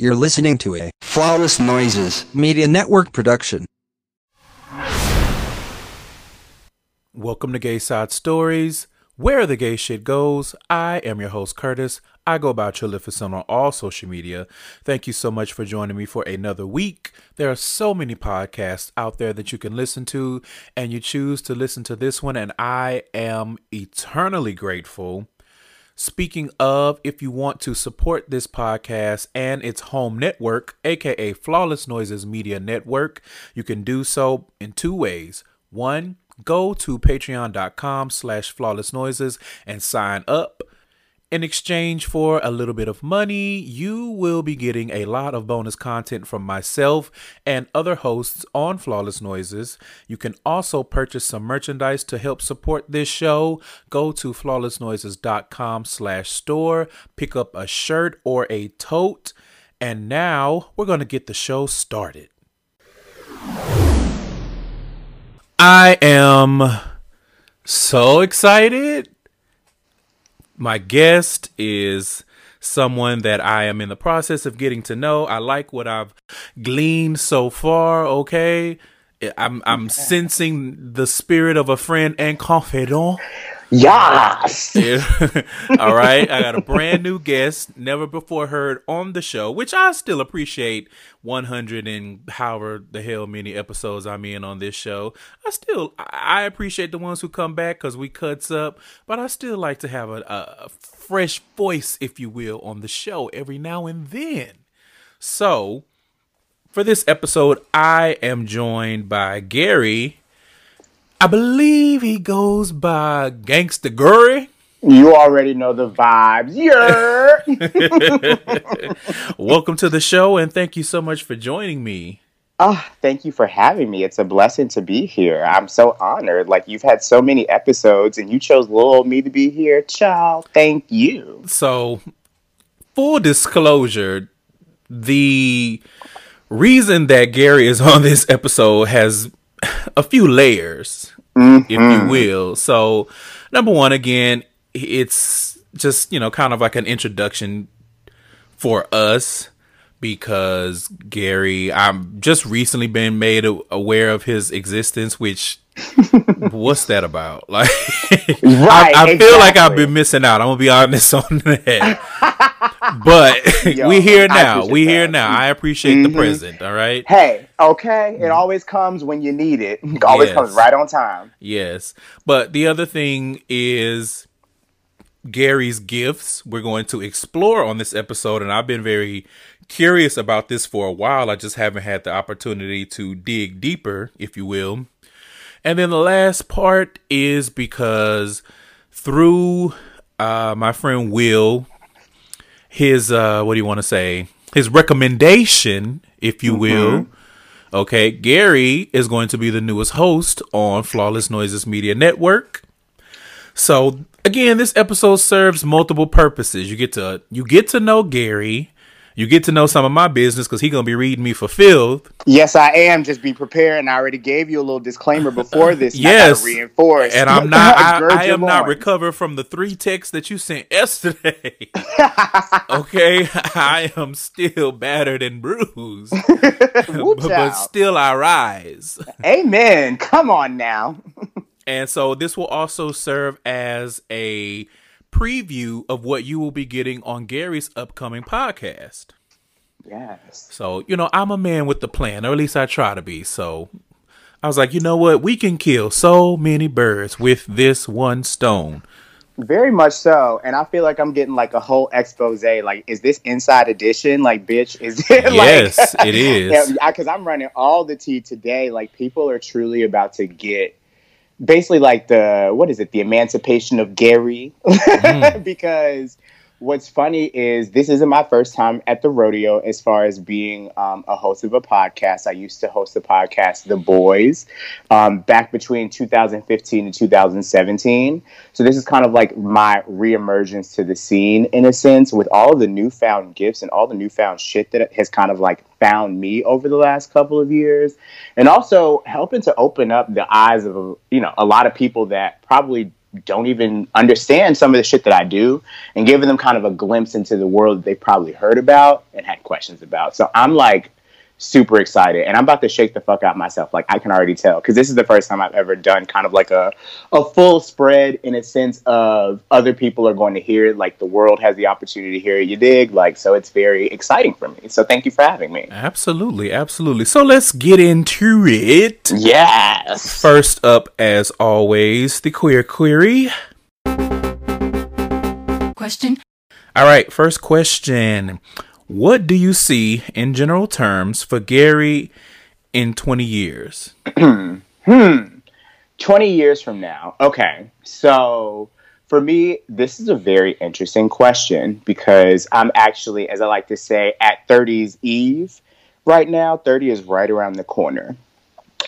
You're listening to a Flawless Noises. Media Network production. Welcome to Gay Side Stories, where the gay shit goes. I am your host, Curtis. I go by Trilificent on all social media. Thank you so much for joining me for another week. There are so many podcasts out there that you can listen to, and you choose to listen to this one, and I am eternally grateful. Speaking of, if you want to support this podcast and its home network, aka Flawless Noises Media Network, you can do so in two ways. One, go to patreon.com slash flawless noises and sign up. In exchange for a little bit of money, you will be getting a lot of bonus content from myself and other hosts on Flawless Noises. You can also purchase some merchandise to help support this show. Go to flawlessnoises.com slash store, pick up a shirt or a tote. And now we're going to get the show started. I am so excited my guest is someone that I am in the process of getting to know. I like what I've gleaned so far, okay? I'm I'm sensing the spirit of a friend and confidant. Yes. All right. I got a brand new guest, never before heard on the show, which I still appreciate 100 and however the hell many episodes I'm in on this show. I still, I appreciate the ones who come back because we cuts up, but I still like to have a, a fresh voice, if you will, on the show every now and then. So, for this episode, I am joined by Gary I believe he goes by Gangsta Gurry. You already know the vibes. Yeah. Welcome to the show and thank you so much for joining me. Oh, thank you for having me. It's a blessing to be here. I'm so honored. Like you've had so many episodes and you chose little old me to be here. Ciao. Thank you. So, full disclosure, the reason that Gary is on this episode has a few layers, mm-hmm. if you mm-hmm. will. So, number one, again, it's just you know kind of like an introduction for us because Gary, I'm just recently been made aware of his existence, which what's that about? Like, right, I, I exactly. feel like I've been missing out. I'm gonna be honest on that. but Yo, we here now. We that. here now. I appreciate mm-hmm. the present. All right. Hey, okay. It mm-hmm. always comes when you need it. It always yes. comes right on time. Yes. But the other thing is Gary's gifts. We're going to explore on this episode, and I've been very curious about this for a while. I just haven't had the opportunity to dig deeper, if you will. And then the last part is because through uh, my friend Will, his uh, what do you want to say? His recommendation, if you mm-hmm. will. Okay, Gary is going to be the newest host on Flawless Noises Media Network. So again, this episode serves multiple purposes. You get to you get to know Gary you get to know some of my business because he's gonna be reading me for filth. Yes, I am. Just be prepared, and I already gave you a little disclaimer before this. yes, reinforce. And I'm not. I, I am not recovered from the three texts that you sent yesterday. okay, I am still battered and bruised, but, but still I rise. Amen. Come on now. and so this will also serve as a preview of what you will be getting on Gary's upcoming podcast. Yes. So, you know, I'm a man with the plan, or at least I try to be. So I was like, you know what? We can kill so many birds with this one stone. Very much so. And I feel like I'm getting like a whole expose. Like, is this inside edition? Like, bitch, is it like. Yes, it is. Because I'm running all the tea today. Like, people are truly about to get basically like the what is it the emancipation of gary mm. because what's funny is this isn't my first time at the rodeo as far as being um, a host of a podcast. I used to host the podcast The Boys um, back between 2015 and 2017. So this is kind of like my reemergence to the scene in a sense with all the newfound gifts and all the newfound shit that has kind of like found me over the last couple of years and also helping to open up the eyes of you know a lot of people that probably don't even understand some of the shit that I do and giving them kind of a glimpse into the world they probably heard about and had questions about. So I'm like super excited and I'm about to shake the fuck out myself. Like I can already tell because this is the first time I've ever done kind of like a a full spread in a sense of other people are going to hear it. Like the world has the opportunity to hear it. You dig? Like so, it's very exciting for me. So thank you for having me. Absolutely, absolutely. So let's get into it. Yes. First up, as always, the queer query. Question. All right, first question. What do you see in general terms for Gary in 20 years? hmm. 20 years from now. Okay. So for me, this is a very interesting question because I'm actually, as I like to say, at 30's Eve right now. 30 is right around the corner.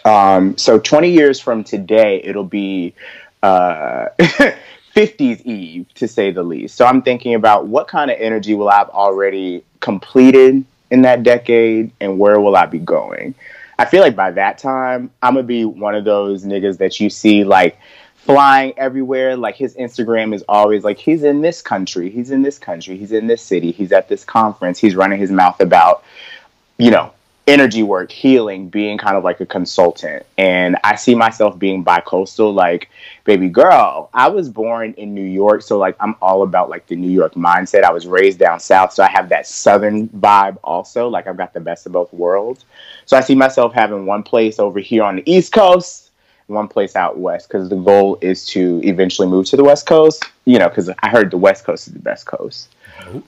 Um, so 20 years from today, it'll be uh, 50's Eve, to say the least. So I'm thinking about what kind of energy will I've already completed in that decade and where will I be going? I feel like by that time, I'm gonna be one of those niggas that you see like flying everywhere. Like his Instagram is always like, he's in this country, he's in this country, he's in this city, he's at this conference, he's running his mouth about, you know, energy work, healing, being kind of like a consultant. And I see myself being bi-coastal, like, baby girl, I was born in New York. So like I'm all about like the New York mindset. I was raised down south. So I have that southern vibe also. Like I've got the best of both worlds. So I see myself having one place over here on the East Coast, one place out west, because the goal is to eventually move to the West Coast, you know, because I heard the West Coast is the best coast.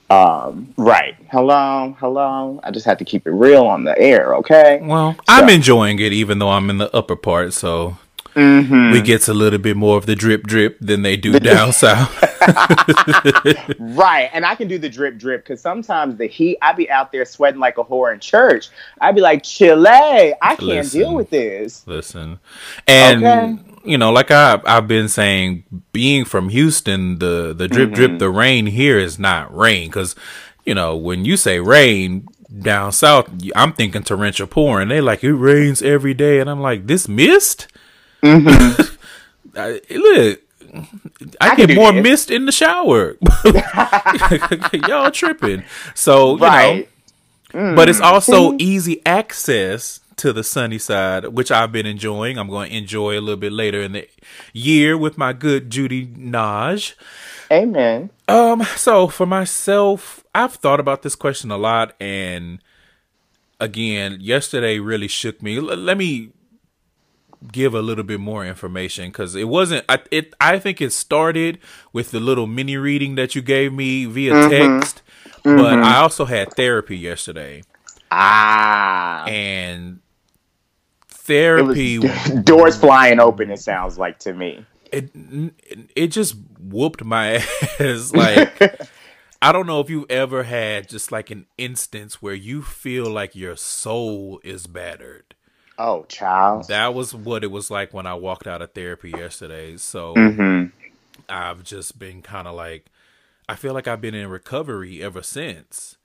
Um, right. Hello, hello. I just had to keep it real on the air, okay? Well, I'm enjoying it even though I'm in the upper part, so Mhm. we gets a little bit more of the drip drip than they do down south. Right. And I can do the drip drip because sometimes the heat, I'd be out there sweating like a whore in church. I'd be like, Chile, I can't Listen. deal with this. Listen, and Okay. You know, like I I've been saying, being from Houston, the the drip Mm-hmm. drip, the rain here is not rain because you know when you say rain down south, I'm thinking torrential pouring. They like it rains every day, and I'm like this mist. I, look. I, Mm-hmm. I get more this. mist in the shower. Y'all tripping. So, you know, Right. but it's also easy access to the sunny side, which I've been enjoying. I'm going to enjoy a little bit later in the year with my good Judy Naj. Amen. Um, so for myself, I've thought about this question a lot, and again, yesterday really shook me. L- let me give a little bit more information because it wasn't. I it. I think it started with the little mini reading that you gave me via text, but I also had therapy yesterday, Ah. and It was therapy doors flying open, it sounds like to me. it it just whooped my ass like I don't know if you've ever had just like an instance where you feel like your soul is battered. Oh, child. That was what it was like when I walked out of therapy yesterday. So hmm I've just been kind of like I feel like I've been in recovery ever since.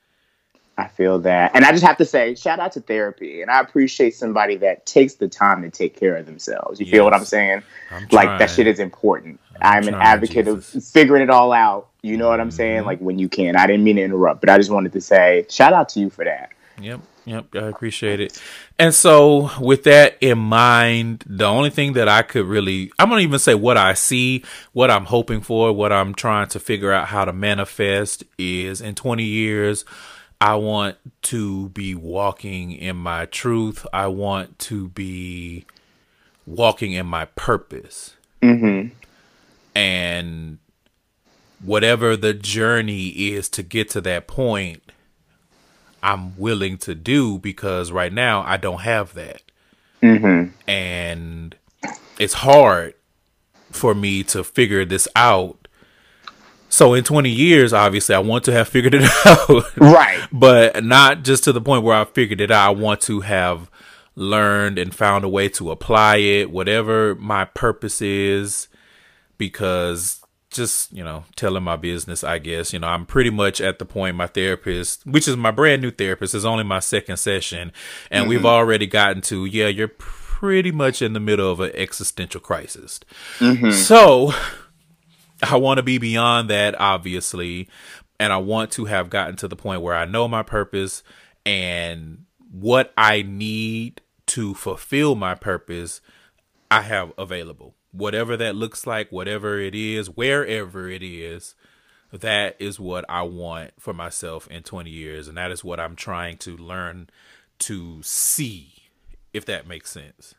I feel that. And I just have to say, shout out to therapy. And I appreciate somebody that takes the time to take care of themselves. You feel what I'm saying? I'm Like that shit is important. I'm, an advocate Jesus. of figuring it all out. You know what I'm saying? Mm-hmm. Like when you can. I didn't mean to interrupt, but I just wanted to say shout out to you for that. Yep, yep, I appreciate it. And so, with that in mind, the only thing that I could really, I'm gonna even say what I see, what I'm hoping for, what I'm trying to figure out how to manifest is in 20 years, I want to be walking in my truth. I want to be walking in my purpose. Mm-hmm. And whatever the journey is to get to that point, I'm willing to do because right now I don't have that. Mm-hmm. And it's hard for me to figure this out. So in 20 years, obviously, I want to have figured it out. Right. but not just to the point where I figured it out. I want to have learned and found a way to apply it, whatever my purpose is, because just, you know, telling my business, I guess, you know, I'm pretty much at the point my therapist, which is my brand new therapist, is only my second session. And we've mm-hmm. already gotten to, yeah, you're pretty much in the middle of an existential crisis. Mm-hmm. So I want to be beyond that, obviously. And I want to have gotten to the point where I know my purpose and what I need to fulfill my purpose, I have available. Whatever that looks like, whatever it is, wherever it is, that is what I want for myself in 20 years. And that is what I'm trying to learn to see, if that makes sense.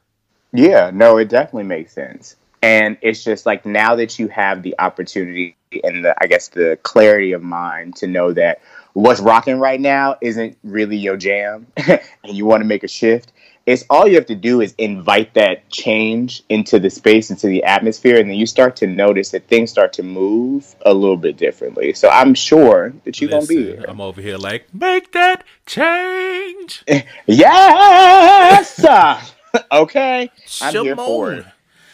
Yeah, no, it definitely makes sense. And it's just like now that you have the opportunity and the, I guess, the clarity of mind to know that what's rocking right now isn't really your jam and you want to make a shift, it's all you have to do is invite that change into the space, into the atmosphere, and then you start to notice that things start to move a little bit differently. So I'm sure that you're going to be there. I'm over here like, make that change. yes! okay. I'm here for it.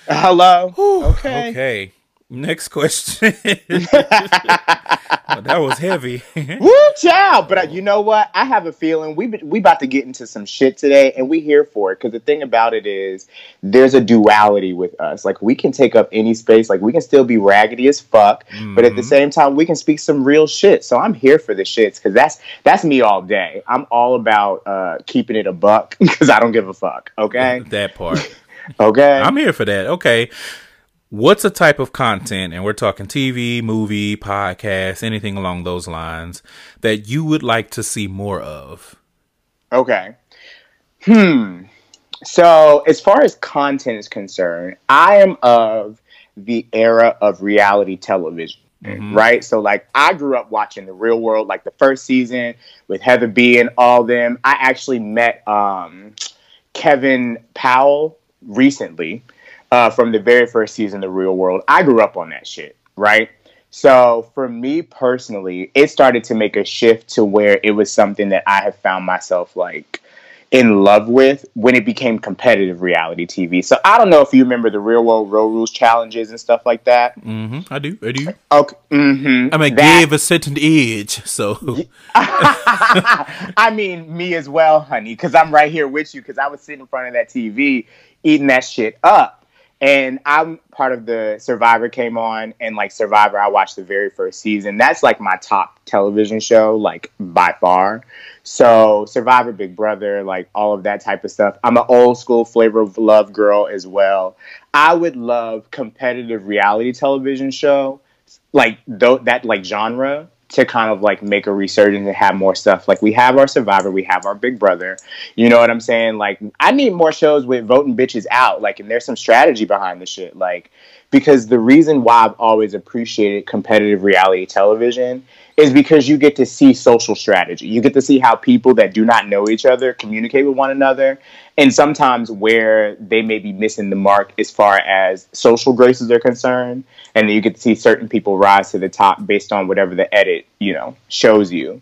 Hello. Whew. Okay. Okay. Next question. that was heavy. Woo, child! But uh, you know what? I have a feeling we we about to get into some shit today, and we here for it. Because the thing about it is, there's a duality with us. Like we can take up any space. Like we can still be raggedy as fuck, mm-hmm. but at the mm-hmm. same time, we can speak some real shit. So I'm here for the shits because that's that's me all day. I'm all about uh, keeping it a buck because I don't give a fuck. Okay, that part. Okay, I'm here for that. Okay what's a type of content, and we're talking TV, movie, podcast, anything along those lines, that you would like to see more of? Okay. Hmm. So, as far as content is concerned, I am of the era of reality television. Mm-hmm. Right. So, like, I grew up watching the real world, like the first season with Heather B and all them. I actually met um, Kevin Powell recently uh, from the very first season of The Real World. I grew up on that shit, right? So for me personally, it started to make a shift to where it was something that I have found myself like in love with when it became competitive reality TV. So I don't know if you remember the Real World Road Rules challenges and stuff like that. Mm-hmm. I do. I do. Okay. Mm-hmm. I mean, that... gave a certain age, so. I mean, me as well, honey, because I'm right here with you. Because I was sitting in front of that TV eating that shit up. And I'm part of the Survivor came on, and like Survivor, I watched the very first season. That's like my top television show, like by far. So Survivor, Big Brother, like all of that type of stuff. I'm an old school flavor of love girl as well. I would love competitive reality television show, like th- that like genre to kind of like make a resurgence and have more stuff. Like we have our Survivor, we have our Big Brother. You know what I'm saying? Like I need more shows with voting bitches out. Like and there's some strategy behind the shit. Like because the reason why I've always appreciated competitive reality television is because you get to see social strategy. You get to see how people that do not know each other communicate with one another, and sometimes where they may be missing the mark as far as social graces are concerned. And you get to see certain people rise to the top based on whatever the edit, you know, shows you.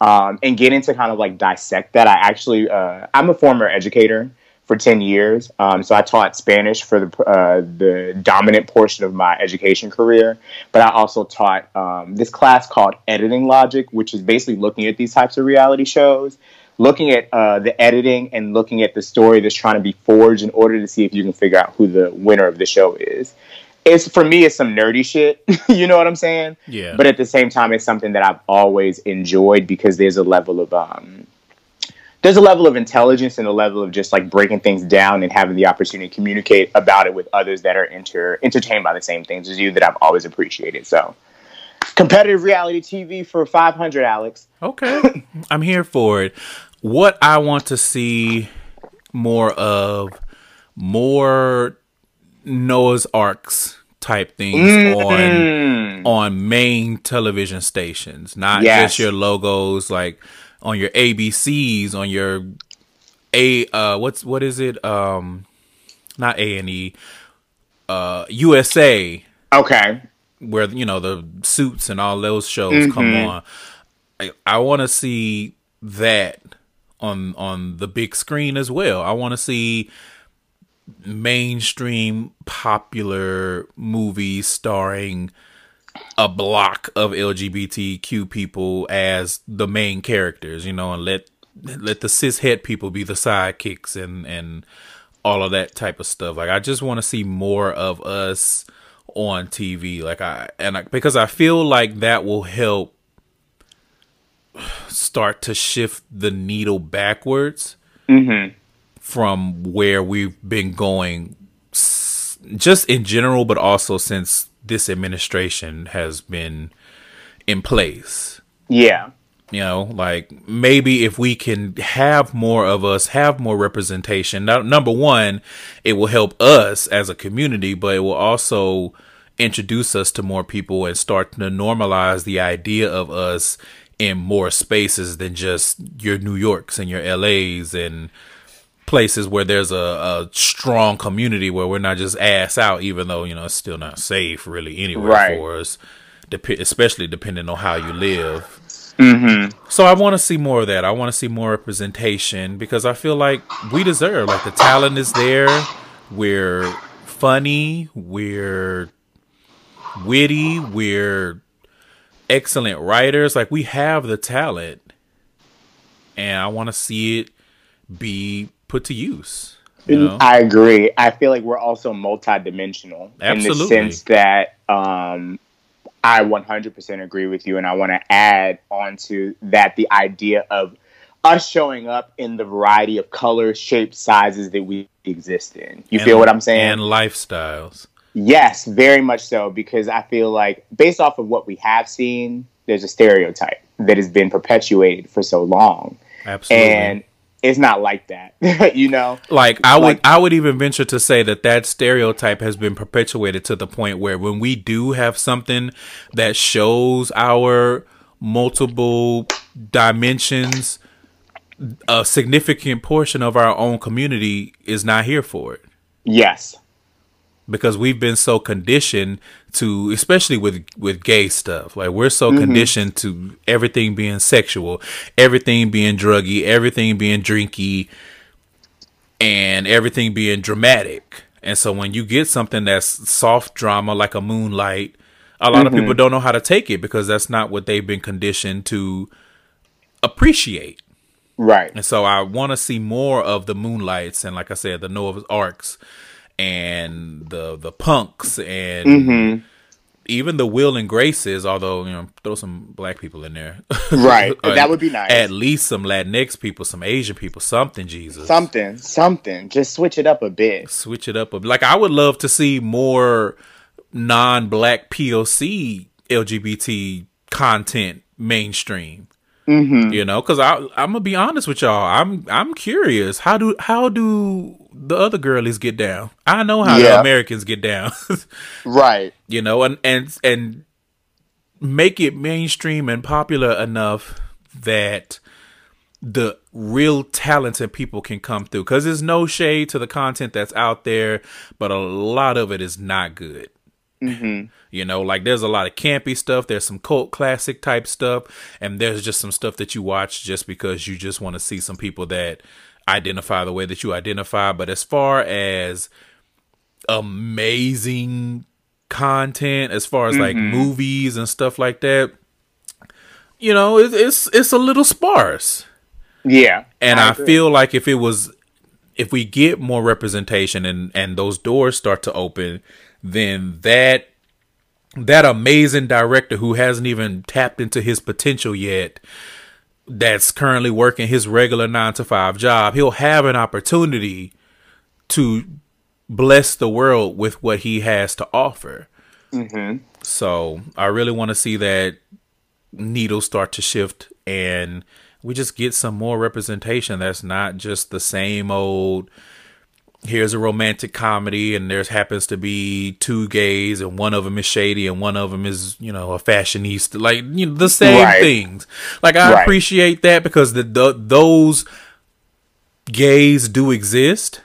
Um, and get into kind of like dissect that. I actually, uh, I'm a former educator for 10 years. Um, so I taught Spanish for the, uh, the dominant portion of my education career. But I also taught um, this class called Editing Logic, which is basically looking at these types of reality shows, looking at uh, the editing and looking at the story that's trying to be forged in order to see if you can figure out who the winner of the show is. It's for me, it's some nerdy shit. you know what I'm saying? Yeah. But at the same time, it's something that I've always enjoyed because there's a level of um, there's a level of intelligence and a level of just like breaking things down and having the opportunity to communicate about it with others that are inter- entertained by the same things as you that I've always appreciated. So, competitive reality TV for 500, Alex. Okay. I'm here for it. What I want to see more of, more Noah's Arcs type things mm-hmm. on on main television stations, not yes. just your logos like on your ABCs, on your A uh what's what is it? Um not A and E uh USA. Okay. Where you know the suits and all those shows mm-hmm. come on. I, I want to see that on on the big screen as well. I want to see mainstream popular movies starring a block of LGBTQ people as the main characters, you know, and let let the cis het people be the sidekicks and and all of that type of stuff. Like I just want to see more of us on TV. Like I and I, because I feel like that will help start to shift the needle backwards Mm-hmm. from where we've been going just in general but also since this administration has been in place Yeah. you know like maybe if we can have more of us have more representation now, number one it will help us as a community but it will also introduce us to more people and start to normalize the idea of us in more spaces than just your new yorks and your las and places where there's a, a strong community where we're not just ass out even though you know it's still not safe really anywhere Right. for us dep- especially depending on how you live Mm-hmm. so I want to see more of that. I want to see more representation because I feel like we deserve. Like the talent is there. We're funny. We're witty. We're excellent writers. Like we have the talent, and I want to see it be put to use. You know? I agree. I feel like we're also multidimensional in the sense that um, I 100% agree with you, and I want to add onto that the idea of us showing up in the variety of colors, shapes, sizes that we exist in. You And- feel what I'm saying? And lifestyles. Yes, very much so, because I feel like based off of what we have seen, there's a stereotype that has been perpetuated for so long. Absolutely. And it's not like that, you know? like I would Like- I would even venture to say that that stereotype has been perpetuated to the point where when we do have something that shows our multiple dimensions a significant portion of our own community is not here for it Yes. Because we've been so conditioned to especially with with gay stuff. Like we're so mm-hmm. conditioned to everything being sexual everything being druggy everything being drinky and everything being dramatic. And so when you get something that's soft drama like a moonlight a lot of mm-hmm. people don't know how to take it because that's not what they've been conditioned to appreciate. Right. and so I want to see more of the Moonlights and, like I said, the Noah's Arcs and the the Punks and Mm-hmm. even the Will and Graces. Although you know, throw some black people in there, Right. That would be nice. At least some Latinx people, some Asian people, something. Jesus, something, something. Just switch it up a bit. switch it up. a- bit. Like I would love to see more non-black POC LGBT content mainstream. Mm-hmm. You know, because I I'm gonna be honest with y'all. I'm I'm curious. How do how do the other girlies get down? I know how the Americans get down. Right. you know, and and and make it mainstream and popular enough that the real talented people can come through. Because there's no shade to the content that's out there, but a lot of it is not good. Mm-hmm. You know, like there's a lot of campy stuff. There's some cult classic type stuff, and there's just some stuff that you watch just because you just want to see some people that identify the way that you identify. But as far as amazing content, as far as like mm-hmm. movies and stuff like that, you know, it, it's it's a little sparse. Yeah. And I, agree. feel like if it was, if we get more representation and and those doors start to open, then that that amazing director who hasn't even tapped into his potential yet, that's currently working his regular nine to five job, he'll have an opportunity to bless the world with what he has to offer. Mhm. So I really want to see that needle start to shift and we just get some more representation that's not just the same old here's a romantic comedy and there's happens to be two gays and one of them is shady and one of them is you know a fashionista like you know the same Right. things like i Right. appreciate that because the, the those gays do exist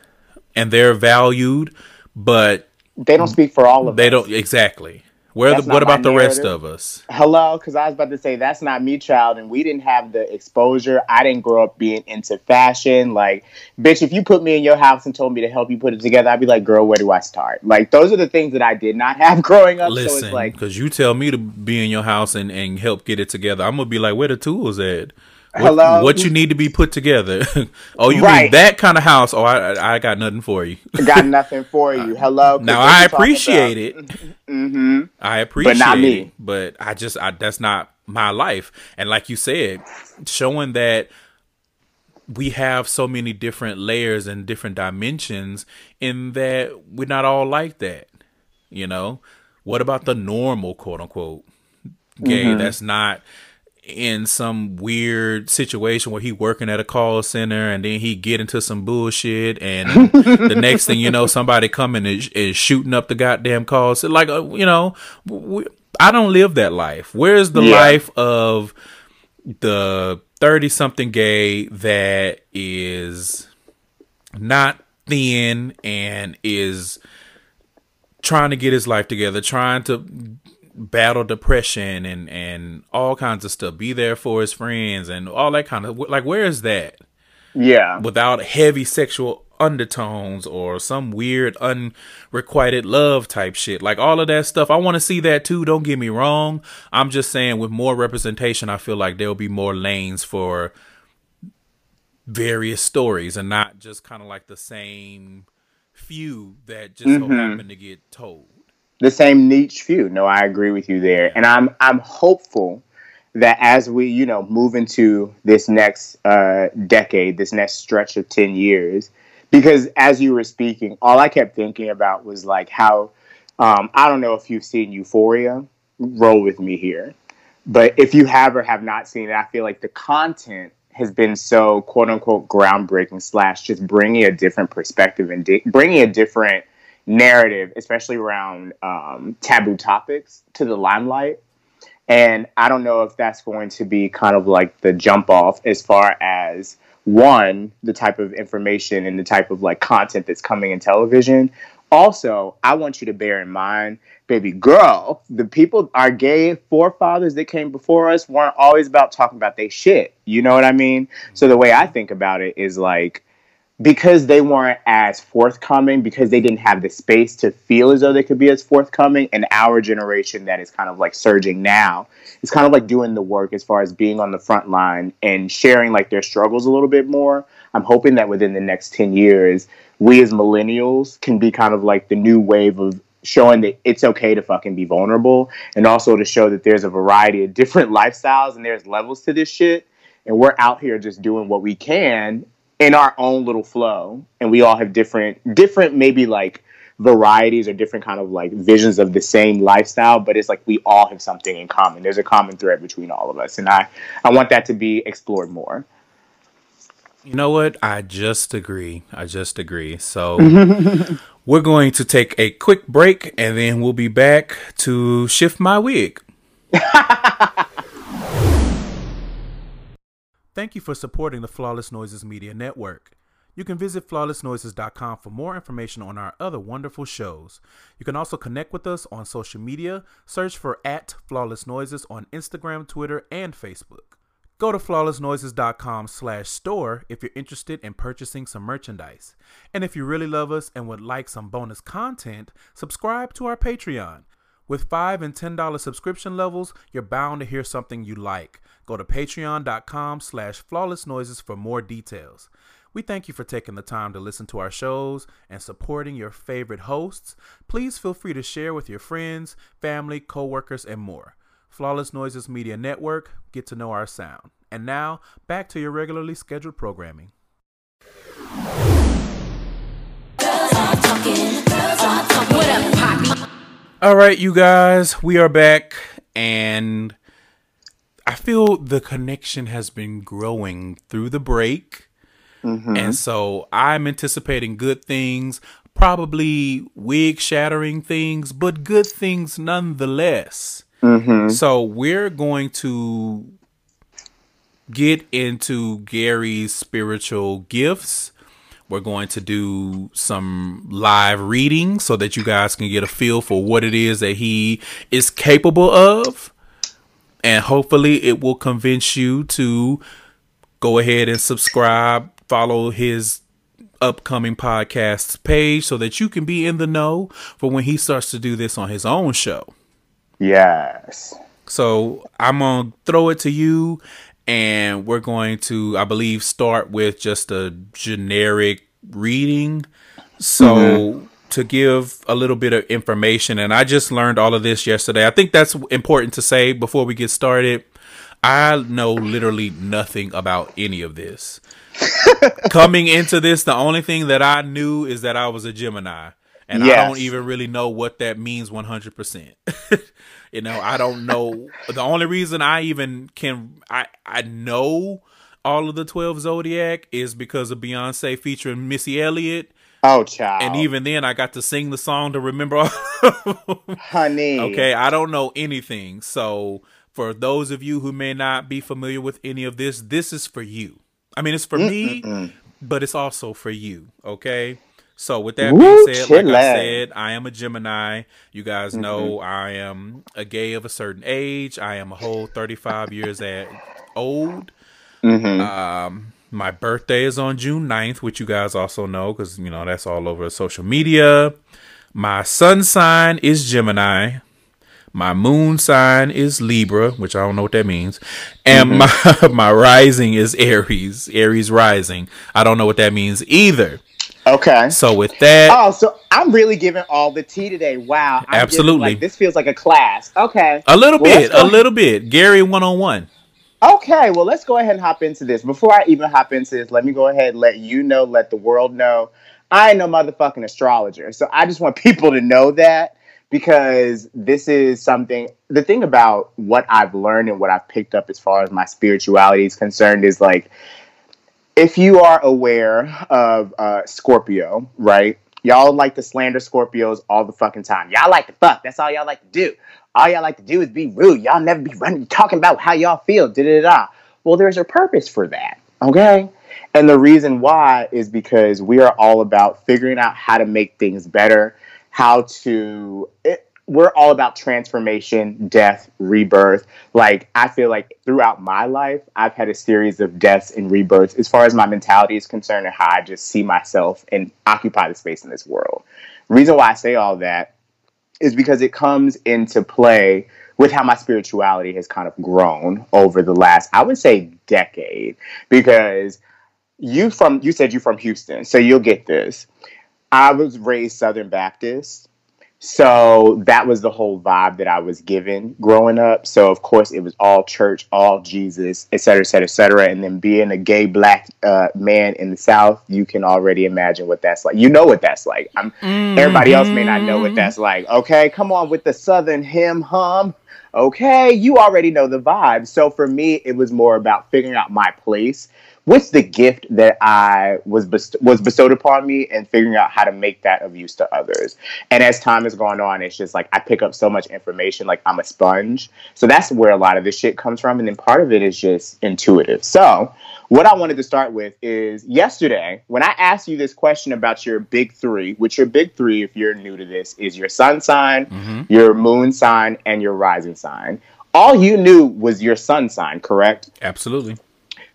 and they're valued but they don't speak for all of them. they us. don't exactly where the, what about the rest of us Hello, because I was about to say that's not me, child, and we didn't have the exposure. I didn't grow up being into fashion. Like, bitch, if you put me in your house and told me to help you put it together, I'd be like, girl, where do I start? Like, those are the things that I did not have growing up. so listen it's like, because you tell me to be in your house and, and help get it together i'm gonna be like where the tools at Hello? What you need to be put together? oh, you mean that kind of house? Oh, I I got nothing for you. Got nothing for you. Hello. Now I appreciate it. Mm-hmm. I appreciate not me. it, but I just I, that's not my life. And like you said, showing that we have so many different layers and different dimensions in that we're not all like that. You know, what about the normal quote unquote gay Mm-hmm. that's not in some weird situation where he working at a call center and then he get into some bullshit and the next thing you know somebody coming is, is shooting up the goddamn call center like uh, you know we, i don't live that life where's the Yeah. life of the 30 something gay that is not thin and is trying to get his life together, trying to battle depression and and all kinds of stuff, be there for his friends and all that kind of like where is that Yeah. without heavy sexual undertones or some weird unrequited love type shit. Like all of that stuff. I want to see that too, don't get me wrong. I'm just saying with more representation, I feel like there'll be more lanes for various stories and not just kind of like the same few that just so mm-hmm. happen to get told. The same niche few. No, I agree with you there, and I'm I'm hopeful that as we you know move into this next uh, decade, this next stretch of ten years, because as you were speaking, all I kept thinking about was like how um, I don't know if you've seen Euphoria. Roll with me here, but if you have or have not seen it, I feel like the content has been so quote unquote groundbreaking slash just bringing a different perspective and di- bringing a different narrative, especially around um, taboo topics, to the limelight. And I don't know if that's going to be kind of like the jump off as far as one, the type of information and the type of like content that's coming in television. Also, I want you to bear in mind, baby girl, the people, our gay forefathers that came before us weren't always about talking about they shit. You know what I mean? So the way I think about it is like, because they weren't as forthcoming, because they didn't have the space to feel as though they could be as forthcoming, and our generation that is kind of like surging now is kind of like doing the work as far as being on the front line and sharing like their struggles a little bit more. I'm hoping that within the next 10 years, we as millennials can be kind of like the new wave of showing that it's okay to fucking be vulnerable and also to show that there's a variety of different lifestyles and there's levels to this shit and we're out here just doing what we can in our own little flow and we all have different different maybe like varieties or different kind of like visions of the same lifestyle but it's like we all have something in common there's a common thread between all of us and i i want that to be explored more You know what? I just agree. I just agree. So we're going to take a quick break and then we'll be back to shift my wig. Thank you for supporting the Flawless Noises Media Network. You can visit flawlessnoises.com for more information on our other wonderful shows. You can also connect with us on social media. Search for at Flawless Noises on Instagram, Twitter, and Facebook. Go to flawlessnoises.com slash store if you're interested in purchasing some merchandise. And if you really love us and would like some bonus content, subscribe to our Patreon. With 5 and $10 subscription levels, you're bound to hear something you like. Go to patreon.com slash flawlessnoises for more details. We thank you for taking the time to listen to our shows and supporting your favorite hosts. Please feel free to share with your friends, family, coworkers, and more. Flawless Noises Media Network, get to know our sound. And now, back to your regularly scheduled programming. All right, you guys, we are back, and I feel the connection has been growing through the break. Mm-hmm. And so I'm anticipating good things, probably wig shattering things, but good things nonetheless. Mm-hmm. So we're going to get into Gary's spiritual gifts. We're going to do some live reading so that you guys can get a feel for what it is that he is capable of. And hopefully, it will convince you to go ahead and subscribe, follow his upcoming podcast page so that you can be in the know for when he starts to do this on his own show. yes So I'm gonna throw it to you and we're going to, I believe, start with just a generic reading. So. Mm-hmm. To give a little bit of information, and I just learned all of this yesterday. I think that's important to say before we get started. I know literally nothing about any of this. Coming into this, the only thing that I knew is that I was a Gemini. And yes. I don't even really know what that means 100%. you know, I don't know. the only reason I even can, I, I know all of the 12 Zodiac is because of Beyonce featuring Missy Elliott. Oh, child. And even then, I got to sing the song to remember. Honey. Okay, I don't know anything. So, for those of you who may not be familiar with any of this, this is for you. I mean, it's for Mm-mm-mm. me, but it's also for you. Okay. So with that Woo, being said, like I said, I am a Gemini. You guys mm-hmm. know I am a gay of a certain age. I am a whole 35 years at old. Mm-hmm. Um, my birthday is on June 9th, which you guys also know because you know that's all over social media. My sun sign is Gemini. My moon sign is Libra, which I don't know what that means. And mm-hmm. my my rising is Aries, Aries rising. I don't know what that means either. Okay. So with that, oh, so I'm really giving all the tea today. Wow. I'm absolutely. Like, this feels like a class. Okay. A little well, bit. A little bit. Gary one on one. Okay. Well, let's go ahead and hop into this. Before I even hop into this, let me go ahead and let you know, let the world know. I ain't no motherfucking astrologer. So I just want people to know that because this is something the thing about what I've learned and what I've picked up as far as my spirituality is concerned is like if you are aware of uh, Scorpio, right? Y'all like to slander Scorpios all the fucking time. Y'all like to fuck. That's all y'all like to do. All y'all like to do is be rude. Y'all never be running talking about how y'all feel. Da da da. Well, there's a purpose for that. Okay. And the reason why is because we are all about figuring out how to make things better, how to. It, we're all about transformation, death, rebirth. Like I feel like throughout my life, I've had a series of deaths and rebirths as far as my mentality is concerned and how I just see myself and occupy the space in this world. Reason why I say all that is because it comes into play with how my spirituality has kind of grown over the last, I would say, decade. Because you from you said you're from Houston, so you'll get this. I was raised Southern Baptist so that was the whole vibe that I was given growing up. So of course it was all church, all Jesus, et cetera, et cetera, et cetera. And then being a gay black uh, man in the South, you can already imagine what that's like. You know what that's like. Mm-hmm. Everybody else may not know what that's like. Okay, come on with the Southern him hum. Okay, you already know the vibe. So for me, it was more about figuring out my place with the gift that I was best- was bestowed upon me and figuring out how to make that of use to others. And as time has gone on, it's just like I pick up so much information, like I'm a sponge. So that's where a lot of this shit comes from. And then part of it is just intuitive. So what I wanted to start with is yesterday when I asked you this question about your big three, which your big three, if you're new to this, is your sun sign, mm-hmm. your moon sign, and your rising sign. All you knew was your sun sign, correct? Absolutely.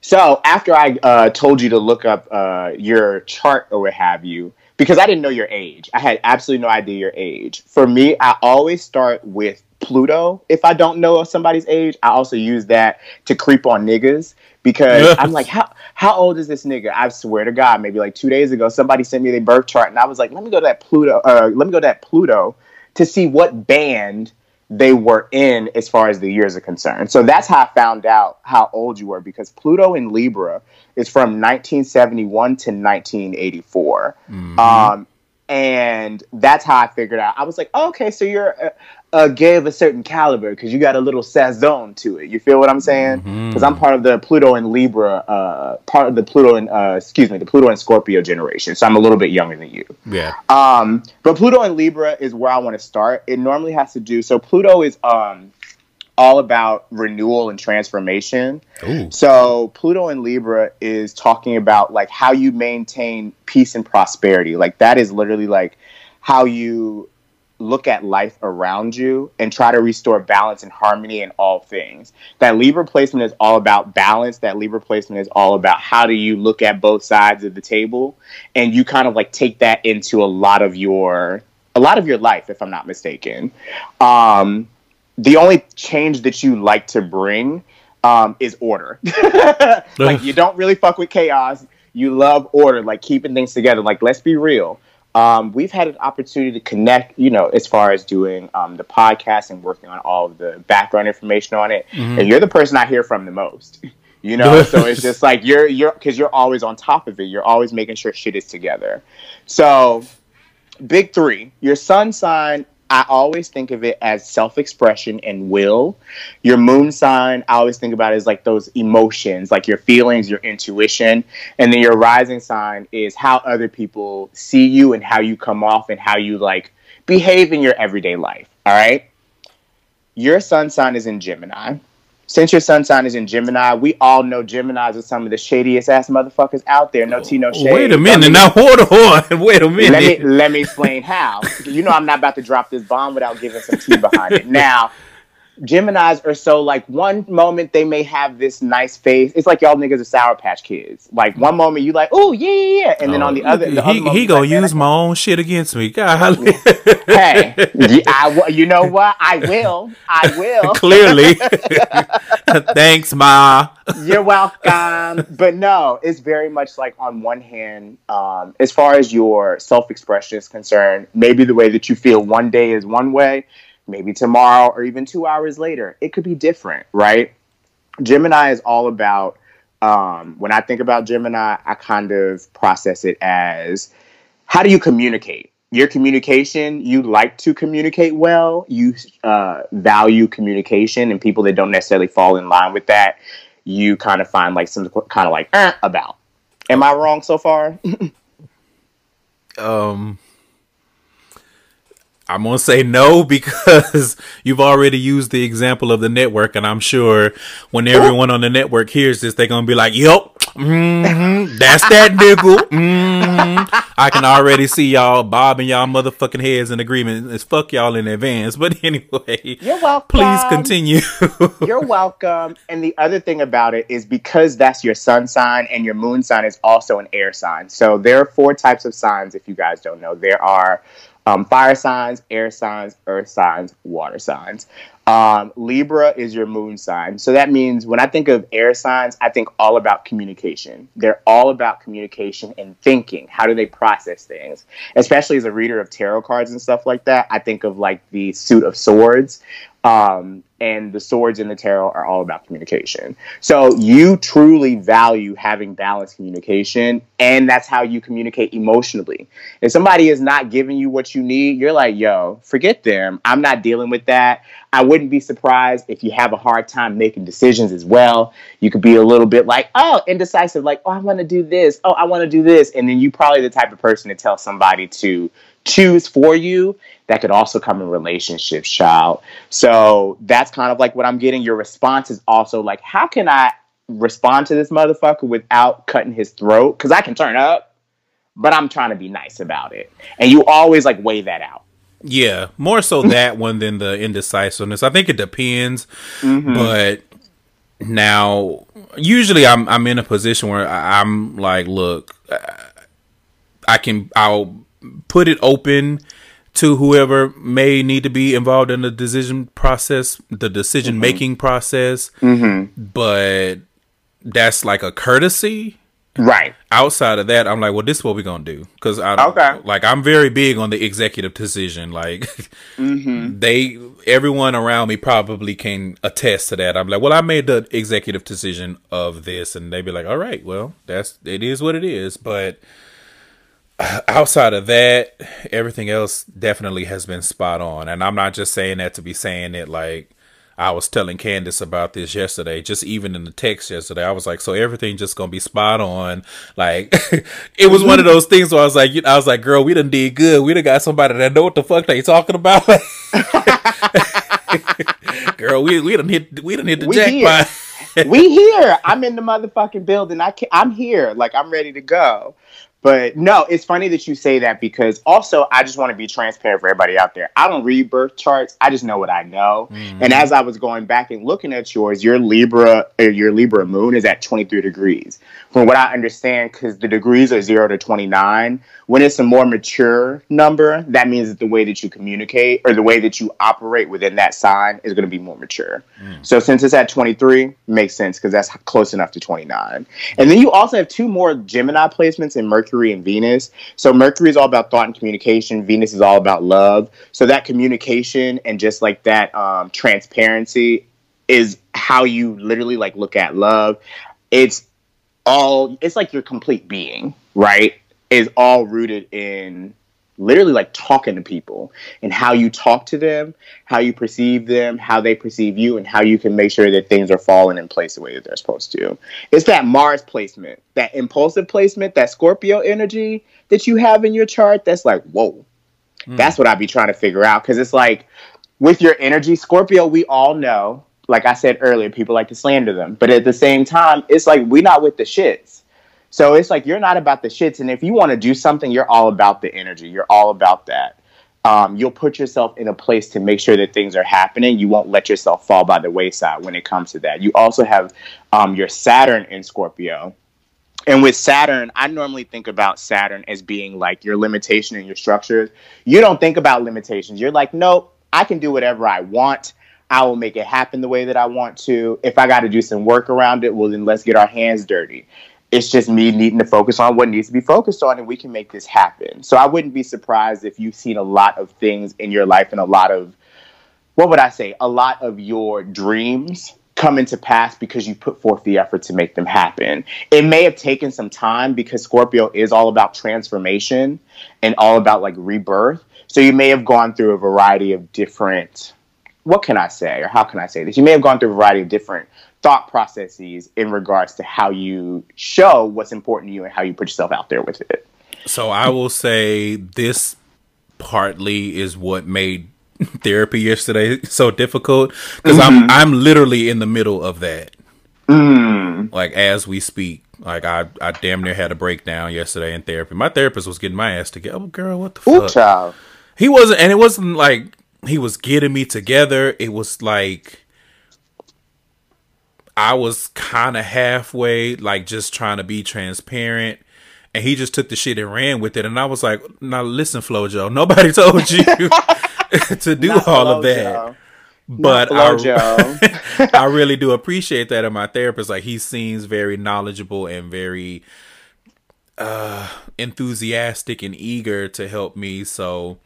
So after I uh, told you to look up uh, your chart or what have you, because I didn't know your age, I had absolutely no idea your age. For me, I always start with Pluto. If I don't know somebody's age, I also use that to creep on niggas because I'm like, how how old is this nigga? I swear to God, maybe like two days ago, somebody sent me their birth chart, and I was like, let me go to that Pluto. Uh, let me go to that Pluto to see what band they were in as far as the years are concerned. So that's how I found out how old you were because Pluto in Libra is from 1971 to 1984. Mm-hmm. Um, and that's how I figured out. I was like, oh, okay, so you're a, a gay of a certain caliber because you got a little sazon to it. You feel what I'm saying? Because mm-hmm. I'm part of the Pluto and Libra, uh, part of the Pluto and uh, excuse me, the Pluto and Scorpio generation. So I'm a little bit younger than you. Yeah. Um, but Pluto and Libra is where I want to start. It normally has to do. So Pluto is um all about renewal and transformation. Ooh. So Pluto in Libra is talking about like how you maintain peace and prosperity. Like that is literally like how you look at life around you and try to restore balance and harmony in all things. That Libra placement is all about balance. That Libra placement is all about how do you look at both sides of the table and you kind of like take that into a lot of your a lot of your life if I'm not mistaken. Um the only change that you like to bring um, is order. like you don't really fuck with chaos. You love order, like keeping things together. Like let's be real. Um, we've had an opportunity to connect, you know, as far as doing um, the podcast and working on all of the background information on it. Mm-hmm. And you're the person I hear from the most, you know. so it's just like you're you're because you're always on top of it. You're always making sure shit is together. So, big three: your sun sign I always think of it as self expression and will. Your moon sign, I always think about it as like those emotions, like your feelings, your intuition. And then your rising sign is how other people see you and how you come off and how you like behave in your everyday life. All right. Your sun sign is in Gemini since your sun sign is in Gemini, we all know Geminis are some of the shadiest ass motherfuckers out there. No tea, no shade. Wait a minute, now hold on. Wait a minute. Let me let me explain how. you know I'm not about to drop this bomb without giving some tea behind it. Now, Geminis are so like one moment they may have this nice face. It's like y'all niggas are Sour Patch Kids. Like one moment you like, oh yeah, yeah, yeah, and then oh, on the other, the he, other he gonna like, use my own shit against me. God, hey, I you know what? I will. I will. Clearly, thanks, Ma. You're welcome. But no, it's very much like on one hand, um, as far as your self expression is concerned, maybe the way that you feel one day is one way maybe tomorrow or even two hours later. It could be different, right? Gemini is all about, um, when I think about Gemini, I kind of process it as how do you communicate? Your communication, you like to communicate well, you uh, value communication, and people that don't necessarily fall in line with that, you kind of find like some kind of like eh, about. Am I wrong so far? um, I'm gonna say no because you've already used the example of the network, and I'm sure when everyone on the network hears this, they're gonna be like, "Yep, mm-hmm, that's that nigga." Mm-hmm. I can already see y'all bobbing y'all motherfucking heads in agreement. It's fuck y'all in advance. But anyway, you're welcome. Please continue. you're welcome. And the other thing about it is because that's your sun sign, and your moon sign is also an air sign. So there are four types of signs. If you guys don't know, there are um, fire signs, air signs, earth signs, water signs. Um, Libra is your moon sign. So that means when I think of air signs, I think all about communication. They're all about communication and thinking. How do they process things? Especially as a reader of tarot cards and stuff like that, I think of like the suit of swords. Um, and the swords in the tarot are all about communication. So you truly value having balanced communication, and that's how you communicate emotionally. If somebody is not giving you what you need, you're like, yo, forget them. I'm not dealing with that. I wouldn't be surprised if you have a hard time making decisions as well. You could be a little bit like, oh, indecisive, like, oh, I want to do this. Oh, I want to do this. And then you probably the type of person to tell somebody to choose for you that could also come in relationships, child. So that's kind of like what I'm getting. Your response is also like, how can I respond to this motherfucker without cutting his throat? Because I can turn up, but I'm trying to be nice about it. And you always like weigh that out. Yeah, more so that one than the indecisiveness. I think it depends, mm-hmm. but now usually I'm I'm in a position where I'm like, look, I can I'll put it open to whoever may need to be involved in the decision process, the decision making mm-hmm. process. Mm-hmm. But that's like a courtesy. Right. Outside of that, I'm like, well, this is what we're gonna do because I okay. Like, I'm very big on the executive decision. Like, mm-hmm. they, everyone around me probably can attest to that. I'm like, well, I made the executive decision of this, and they'd be like, all right, well, that's it is what it is. But outside of that, everything else definitely has been spot on. And I'm not just saying that to be saying it like I was telling Candace about this yesterday, just even in the text yesterday. I was like, so everything just gonna be spot on. Like it was one of those things where I was like, I was like, girl, we done did good. We done got somebody that know what the fuck they talking about. girl, we we done hit we done hit the we jackpot. Here. we here. I'm in the motherfucking building. I can, I'm here. Like I'm ready to go. But no, it's funny that you say that because also I just want to be transparent for everybody out there. I don't read birth charts. I just know what I know. Mm-hmm. And as I was going back and looking at yours, your Libra uh, your Libra moon is at 23 degrees. From what I understand, because the degrees are zero to 29, when it's a more mature number, that means that the way that you communicate or the way that you operate within that sign is going to be more mature. Mm. So since it's at 23, makes sense because that's close enough to 29. And then you also have two more Gemini placements in Mercury and Venus. So Mercury is all about thought and communication. Venus is all about love. So that communication and just like that um, transparency is how you literally like look at love. It's all it's like your complete being, right? Is all rooted in literally like talking to people and how you talk to them, how you perceive them, how they perceive you, and how you can make sure that things are falling in place the way that they're supposed to. It's that Mars placement, that impulsive placement, that Scorpio energy that you have in your chart. That's like, whoa. Mm. That's what I'd be trying to figure out. Cause it's like with your energy, Scorpio, we all know, like I said earlier, people like to slander them. But at the same time, it's like we're not with the shits so it's like you're not about the shits, and if you want to do something, you're all about the energy. You're all about that. Um, you'll put yourself in a place to make sure that things are happening. You won't let yourself fall by the wayside when it comes to that. You also have um, your Saturn in Scorpio. And with Saturn, I normally think about Saturn as being like your limitation and your structures. You don't think about limitations. You're like, nope, I can do whatever I want. I will make it happen the way that I want to. If I got to do some work around it, well, then let's get our hands dirty it's just me needing to focus on what needs to be focused on and we can make this happen. So i wouldn't be surprised if you've seen a lot of things in your life and a lot of what would i say a lot of your dreams come into pass because you put forth the effort to make them happen. It may have taken some time because scorpio is all about transformation and all about like rebirth. So you may have gone through a variety of different what can i say or how can i say this? You may have gone through a variety of different thought processes in regards to how you show what's important to you and how you put yourself out there with it. So I will say this partly is what made therapy yesterday so difficult because mm-hmm. I'm I'm literally in the middle of that. Mm. Like as we speak, like I I damn near had a breakdown yesterday in therapy. My therapist was getting my ass together. Oh girl, what the fuck? Ooh, child. He wasn't, and it wasn't like he was getting me together. It was like I was kind of halfway, like just trying to be transparent. And he just took the shit and ran with it. And I was like, now listen, Flojo, nobody told you to do Not all of that. But I, I really do appreciate that in my therapist. Like he seems very knowledgeable and very uh enthusiastic and eager to help me. So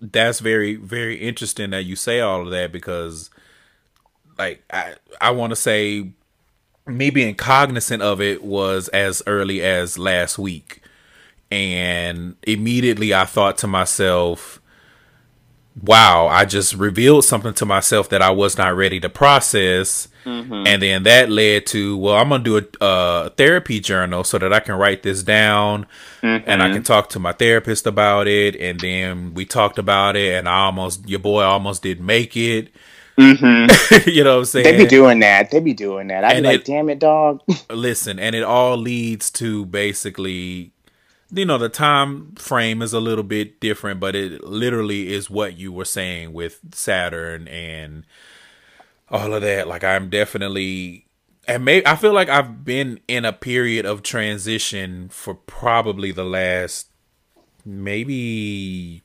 that's very, very interesting that you say all of that because like I I want to say me being cognizant of it was as early as last week. And immediately I thought to myself, wow, I just revealed something to myself that I was not ready to process. Mm-hmm. And then that led to, well, I'm going to do a, therapy journal so that I can write this down mm-hmm. and I can talk to my therapist about it. And then we talked about it, and I almost, your boy almost didn't make it. Mm-hmm. you know what I'm saying? They be doing that. They be doing that. I'd and be like, damn it, dog. listen, and it all leads to basically, you know, the time frame is a little bit different, but it literally is what you were saying with Saturn and all of that. Like, I'm definitely. And may, I feel like I've been in a period of transition for probably the last maybe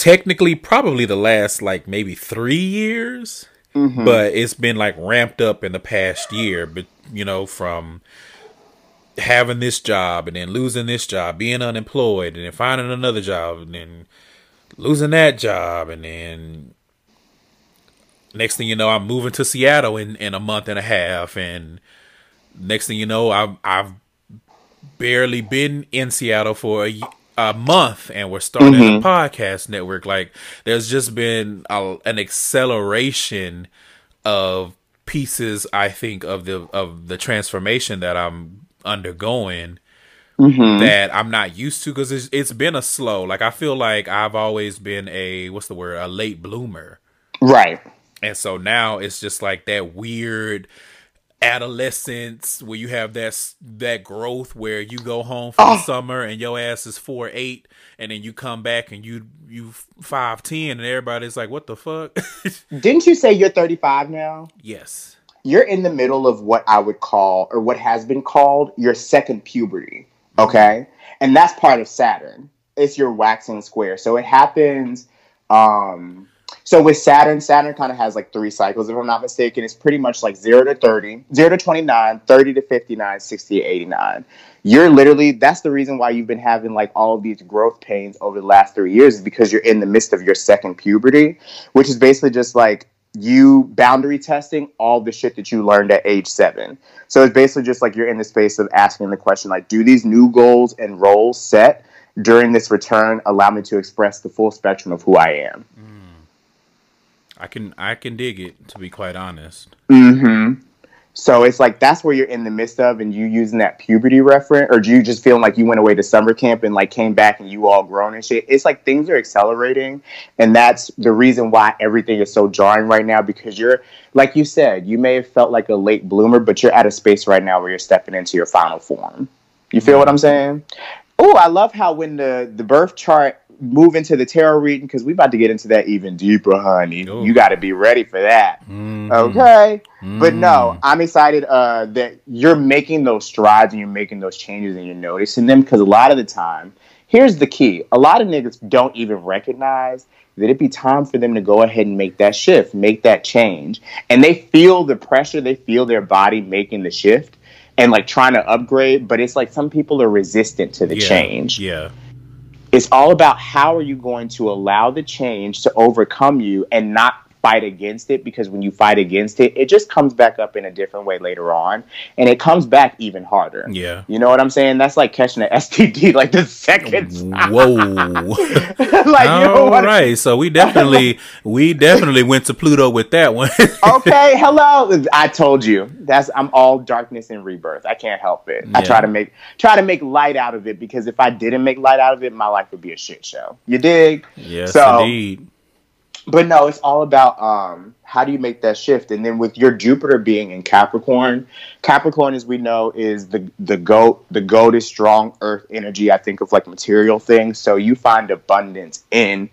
technically probably the last like maybe three years, mm-hmm. but it's been like ramped up in the past year. But you know, from having this job and then losing this job, being unemployed, and then finding another job, and then losing that job, and then next thing you know, I'm moving to Seattle in in a month and a half, and next thing you know, I've I've barely been in Seattle for a a month and we're starting mm-hmm. a podcast network. Like there's just been a, an acceleration of pieces i think of the of the transformation that i'm undergoing mm-hmm. that i'm not used to because it's, it's been a slow. Like i feel like i've always been a what's the word? A late bloomer. Right. And so now it's just like that weird adolescence where you have that that growth where you go home for the Oh. summer and your ass is four eight and then you come back and you you five ten and everybody's like what the fuck Didn't you say you're 35 now? yes You're in the middle of what I would call, or what has been called, your second puberty. Okay, and that's part of Saturn. It's your waxing square. So it happens. Um, so with Saturn, Saturn kind of has like three cycles, if I'm not mistaken. It's pretty much like 0 to 30, 0 to 29, 30 to 59, 60 to 89. You're literally, that's the reason why you've been having like all of these growth pains over the last three years, is because you're in the midst of your second puberty, which is basically just like you boundary testing all the shit that you learned at age seven. So it's basically just like you're in the space of asking the question like, do these new goals and roles set during this return allow me to express the full spectrum of who I am? I can i can dig it to be quite honest Mm-hmm. So it's like that's where you're in the midst of, and you using that puberty reference, or do you just feeling like you went away to summer camp and like came back and you all grown and shit? It's like things are accelerating, and that's the reason why everything is so jarring right now. Because you're, like you said, you may have felt like a late bloomer, but you're at a space right now where you're stepping into your final form. You feel what I'm saying? Oh, I love how when the the birth chart move into the tarot reading because we about to get into that even deeper, honey. Ooh. You got to be ready for that. Mhm. Okay. But no, Mm. I'm excited uh, that you're making those strides and you're making those changes and you're noticing them because a lot of the time, here's the key a lot of niggas don't even recognize that it'd be time for them to go ahead and make that shift, make that change. And they feel the pressure, they feel their body making the shift and like trying to upgrade, but it's like some people are resistant to the yeah change yeah it's all about how are you going to allow the change to overcome you and not fight against it because when you fight against it it just comes back up in a different way later on and it comes back even harder. Yeah. You know what i'm saying? That's like catching an std like the second whoa. like you know what right so we definitely we definitely went to pluto with that one. Okay hello. I told you. That's i'm all darkness and rebirth. I can't help it. I try to make try to make light out of it because if i didn't make light out of it my life would be a shit show. You dig? Yes So- indeed but no, it's all about um, how do you make that shift, and then with your Jupiter being in Capricorn, Capricorn, as we know, is the the goat. The goat is strong Earth energy. I think of like material things. So you find abundance in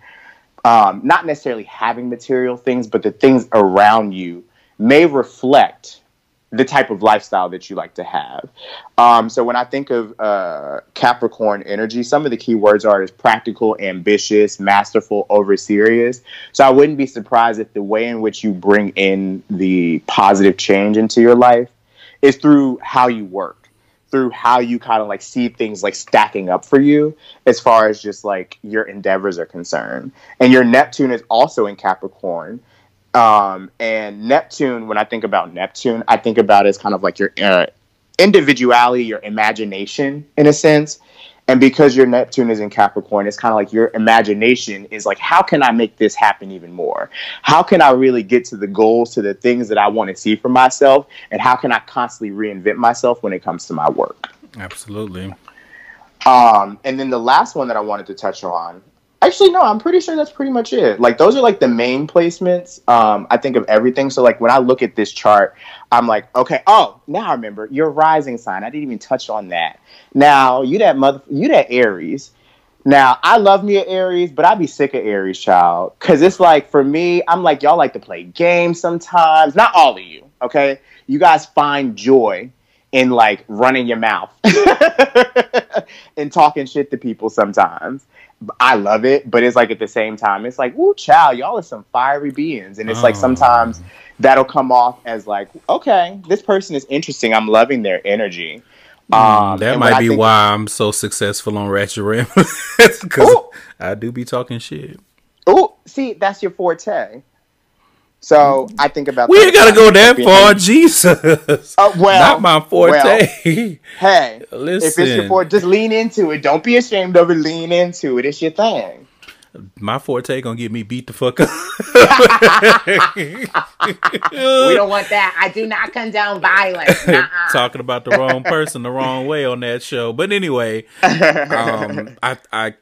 um, not necessarily having material things, but the things around you may reflect the type of lifestyle that you like to have. Um, so when I think of uh, Capricorn energy, some of the key words are is practical, ambitious, masterful, over serious. So I wouldn't be surprised if the way in which you bring in the positive change into your life is through how you work, through how you kind of like see things like stacking up for you as far as just like your endeavors are concerned. And your Neptune is also in Capricorn. Um, and Neptune, when I think about Neptune, I think about it as kind of like your uh, individuality, your imagination in a sense. And because your Neptune is in Capricorn, it's kind of like your imagination is like, how can I make this happen even more? How can I really get to the goals, to the things that I want to see for myself? And how can I constantly reinvent myself when it comes to my work? absolutely Um, and then the last one that I wanted to touch on, actually, no, I'm pretty sure that's pretty much it. Like those are like the main placements. Um, I think of everything. So like when I look at this chart, I'm like, okay, oh, now I remember your rising sign. I didn't even touch on that. Now you that mother, you that Aries. Now I love me an Aries, but I'd be sick of Aries, child, because it's like for me, I'm like y'all like to play games sometimes. Not all of you, okay? You guys find joy in like running your mouth and talking shit to people sometimes. I love it, but it's like at the same time, it's like, woo, child, y'all are some fiery beings. And it's like Oh. sometimes that'll come off as like, okay, this person is interesting. I'm loving their energy. Um, that might be think- why I'm so successful on Ratchet Ramblers because I do be talking shit. Oh, see, that's your forte. So I think about We ain't gotta go that far, Jesus. Uh, well, Not my forte. well, hey, listen. if it's your forte, just lean into it. Don't be ashamed of it. Lean into it. It's your thing. my forte gonna get me beat the fuck up. We don't want that. I do not condone violence. Nuh-uh. Talking about the wrong person the wrong way on that show. But anyway, um, I, I,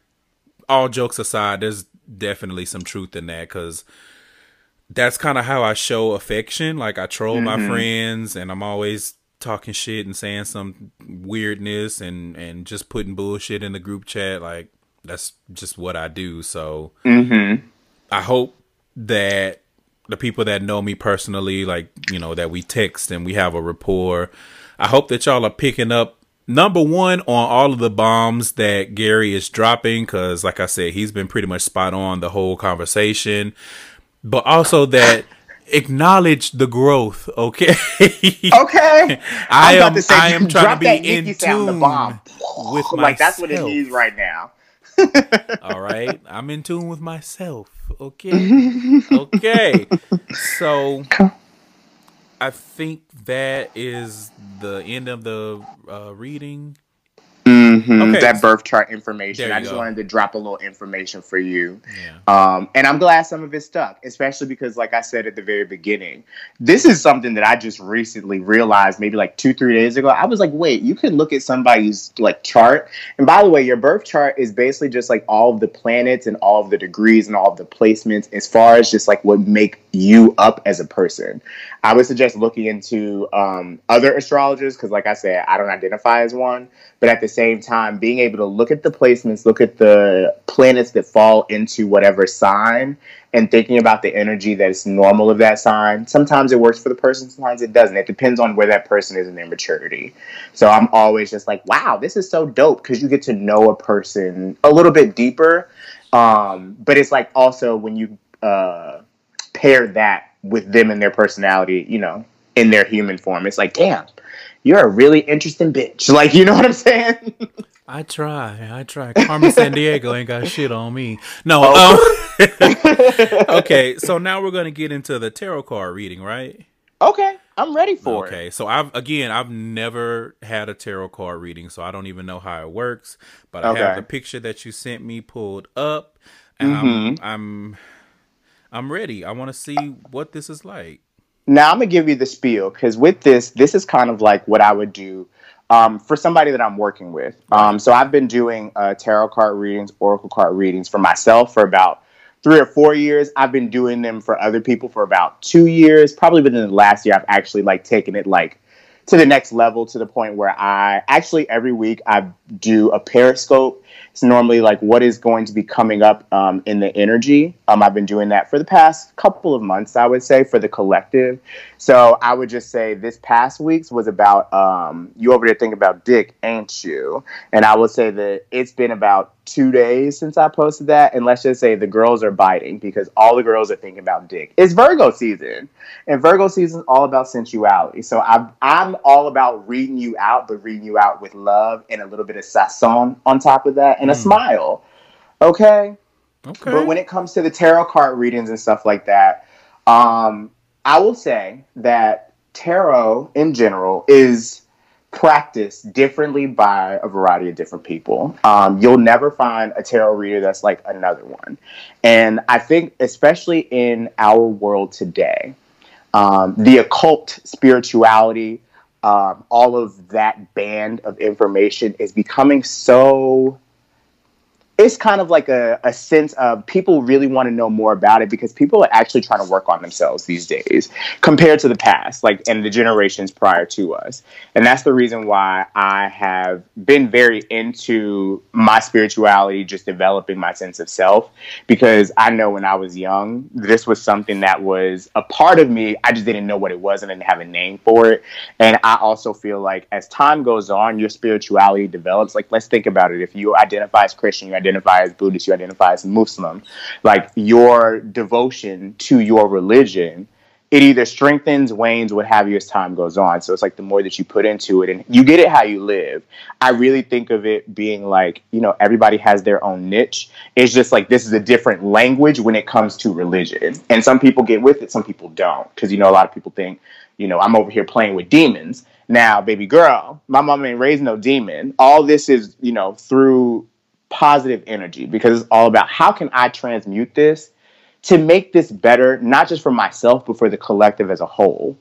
all jokes aside, there's definitely some truth in that because that's kind of how I show affection. Like I troll mm-hmm. my friends, and I'm always talking shit and saying some weirdness and and just putting bullshit in the group chat. Like that's just what I do. So mm-hmm. I hope that the people that know me personally, like you know, that we text and we have a rapport. I hope that y'all are picking up number one on all of the bombs that Gary is dropping because, like I said, he's been pretty much spot on the whole conversation but also that acknowledge the growth. Okay. okay. I am. Say, I am trying to be in tune with myself. Like that's what it needs right now. All right, I'm in tune with myself. Okay. okay. So. I think that is the end of the uh, reading. Mm-hmm. Okay. That birth chart information. I just go. wanted to drop a little information for you. Yeah. Um, and I'm glad some of it stuck, especially because, like I said at the very beginning, this is something that I just recently realized maybe like two, three days ago. I was like, wait, you can look at somebody's like chart. And by the way, your birth chart is basically just like all of the planets and all of the degrees and all of the placements as far as just like what make you up as a person. I would suggest looking into um, other astrologers because, like I said, I don't identify as one. But at the same time, being able to look at the placements, look at the planets that fall into whatever sign, and thinking about the energy that is normal of that sign. Sometimes it works for the person, sometimes it doesn't. It depends on where that person is in their maturity. So I'm always just like, wow, this is so dope because you get to know a person a little bit deeper. Um, but it's like also when you uh, pair that with them and their personality, you know, in their human form. It's like, damn, you're a really interesting bitch. Like, you know what I'm saying? I try, I try. Carmen Sandiego ain't got shit on me. No. Oh. Um, okay, so now we're gonna get into the tarot card reading, right? Okay, I'm ready for okay, it. Okay, so I've again, I've never had a tarot card reading, so I don't even know how it works. But I okay. have the picture that you sent me pulled up, and mm-hmm. I'm, I'm I'm ready. I want to see what this is like. Now I'm gonna give you the spiel because with this, this is kind of like what I would do um, for somebody that I'm working with. Um, so I've been doing uh, tarot card readings, oracle card readings for myself for about three or four years. I've been doing them for other people for about two years. Probably within the last year, I've actually like taken it like to the next level to the point where I actually every week I do a periscope it's normally like what is going to be coming up um, in the energy. Um, I've been doing that for the past couple of months, I would say, for the collective. So I would just say this past week's was about um, you over there thinking about Dick, ain't you? And I would say that it's been about two days since I posted that, and let's just say the girls are biting because all the girls are thinking about dick. It's Virgo season, and Virgo season is all about sensuality. So I'm I'm all about reading you out, but reading you out with love and a little bit of sasson on top of that, and mm. a hmm. smile. Okay. Okay. But when it comes to the tarot card readings and stuff like that, um, I will say that tarot in general is practiced differently by a variety of different people. Um, you'll never find a tarot reader that's like another one. And I think, especially in our world today, um, the occult spirituality, um, all of that band of information is becoming so it's kind of like a, a sense of people really want to know more about it because people are actually trying to work on themselves these days compared to the past, like and the generations prior to us. And that's the reason why I have been very into my spirituality, just developing my sense of self. Because I know when I was young, this was something that was a part of me. I just didn't know what it was and didn't have a name for it. And I also feel like as time goes on, your spirituality develops. Like, let's think about it. If you identify as Christian, you identify identify as Buddhist, you identify as Muslim, like your devotion to your religion, it either strengthens, wanes, what have you as time goes on. So it's like the more that you put into it and you get it how you live. I really think of it being like, you know, everybody has their own niche. It's just like this is a different language when it comes to religion. And some people get with it, some people don't. Because, you know, a lot of people think, you know, I'm over here playing with demons. Now, baby girl, my mom ain't raised no demon. All this is, you know, through positive energy because it's all about how can I transmute this to make this better, not just for myself, but for the collective as a whole.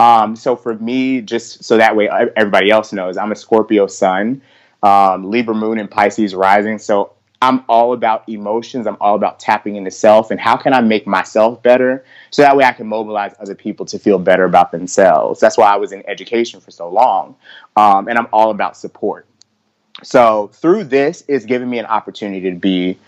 Um, so for me, just so that way everybody else knows, I'm a Scorpio sun, um, Libra moon, and Pisces rising. So I'm all about emotions. I'm all about tapping into self and how can I make myself better so that way I can mobilize other people to feel better about themselves. That's why I was in education for so long. Um, and I'm all about support. So through this, it's given me an opportunity to be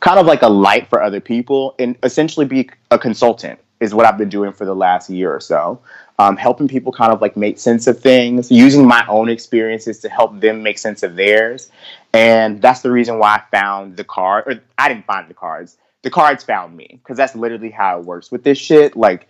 kind of like a light for other people and essentially be a consultant is what I've been doing for the last year or so. Um, helping people kind of like make sense of things, using my own experiences to help them make sense of theirs. And that's the reason why I found the card, or I didn't find the cards. The cards found me because that's literally how it works with this shit. Like,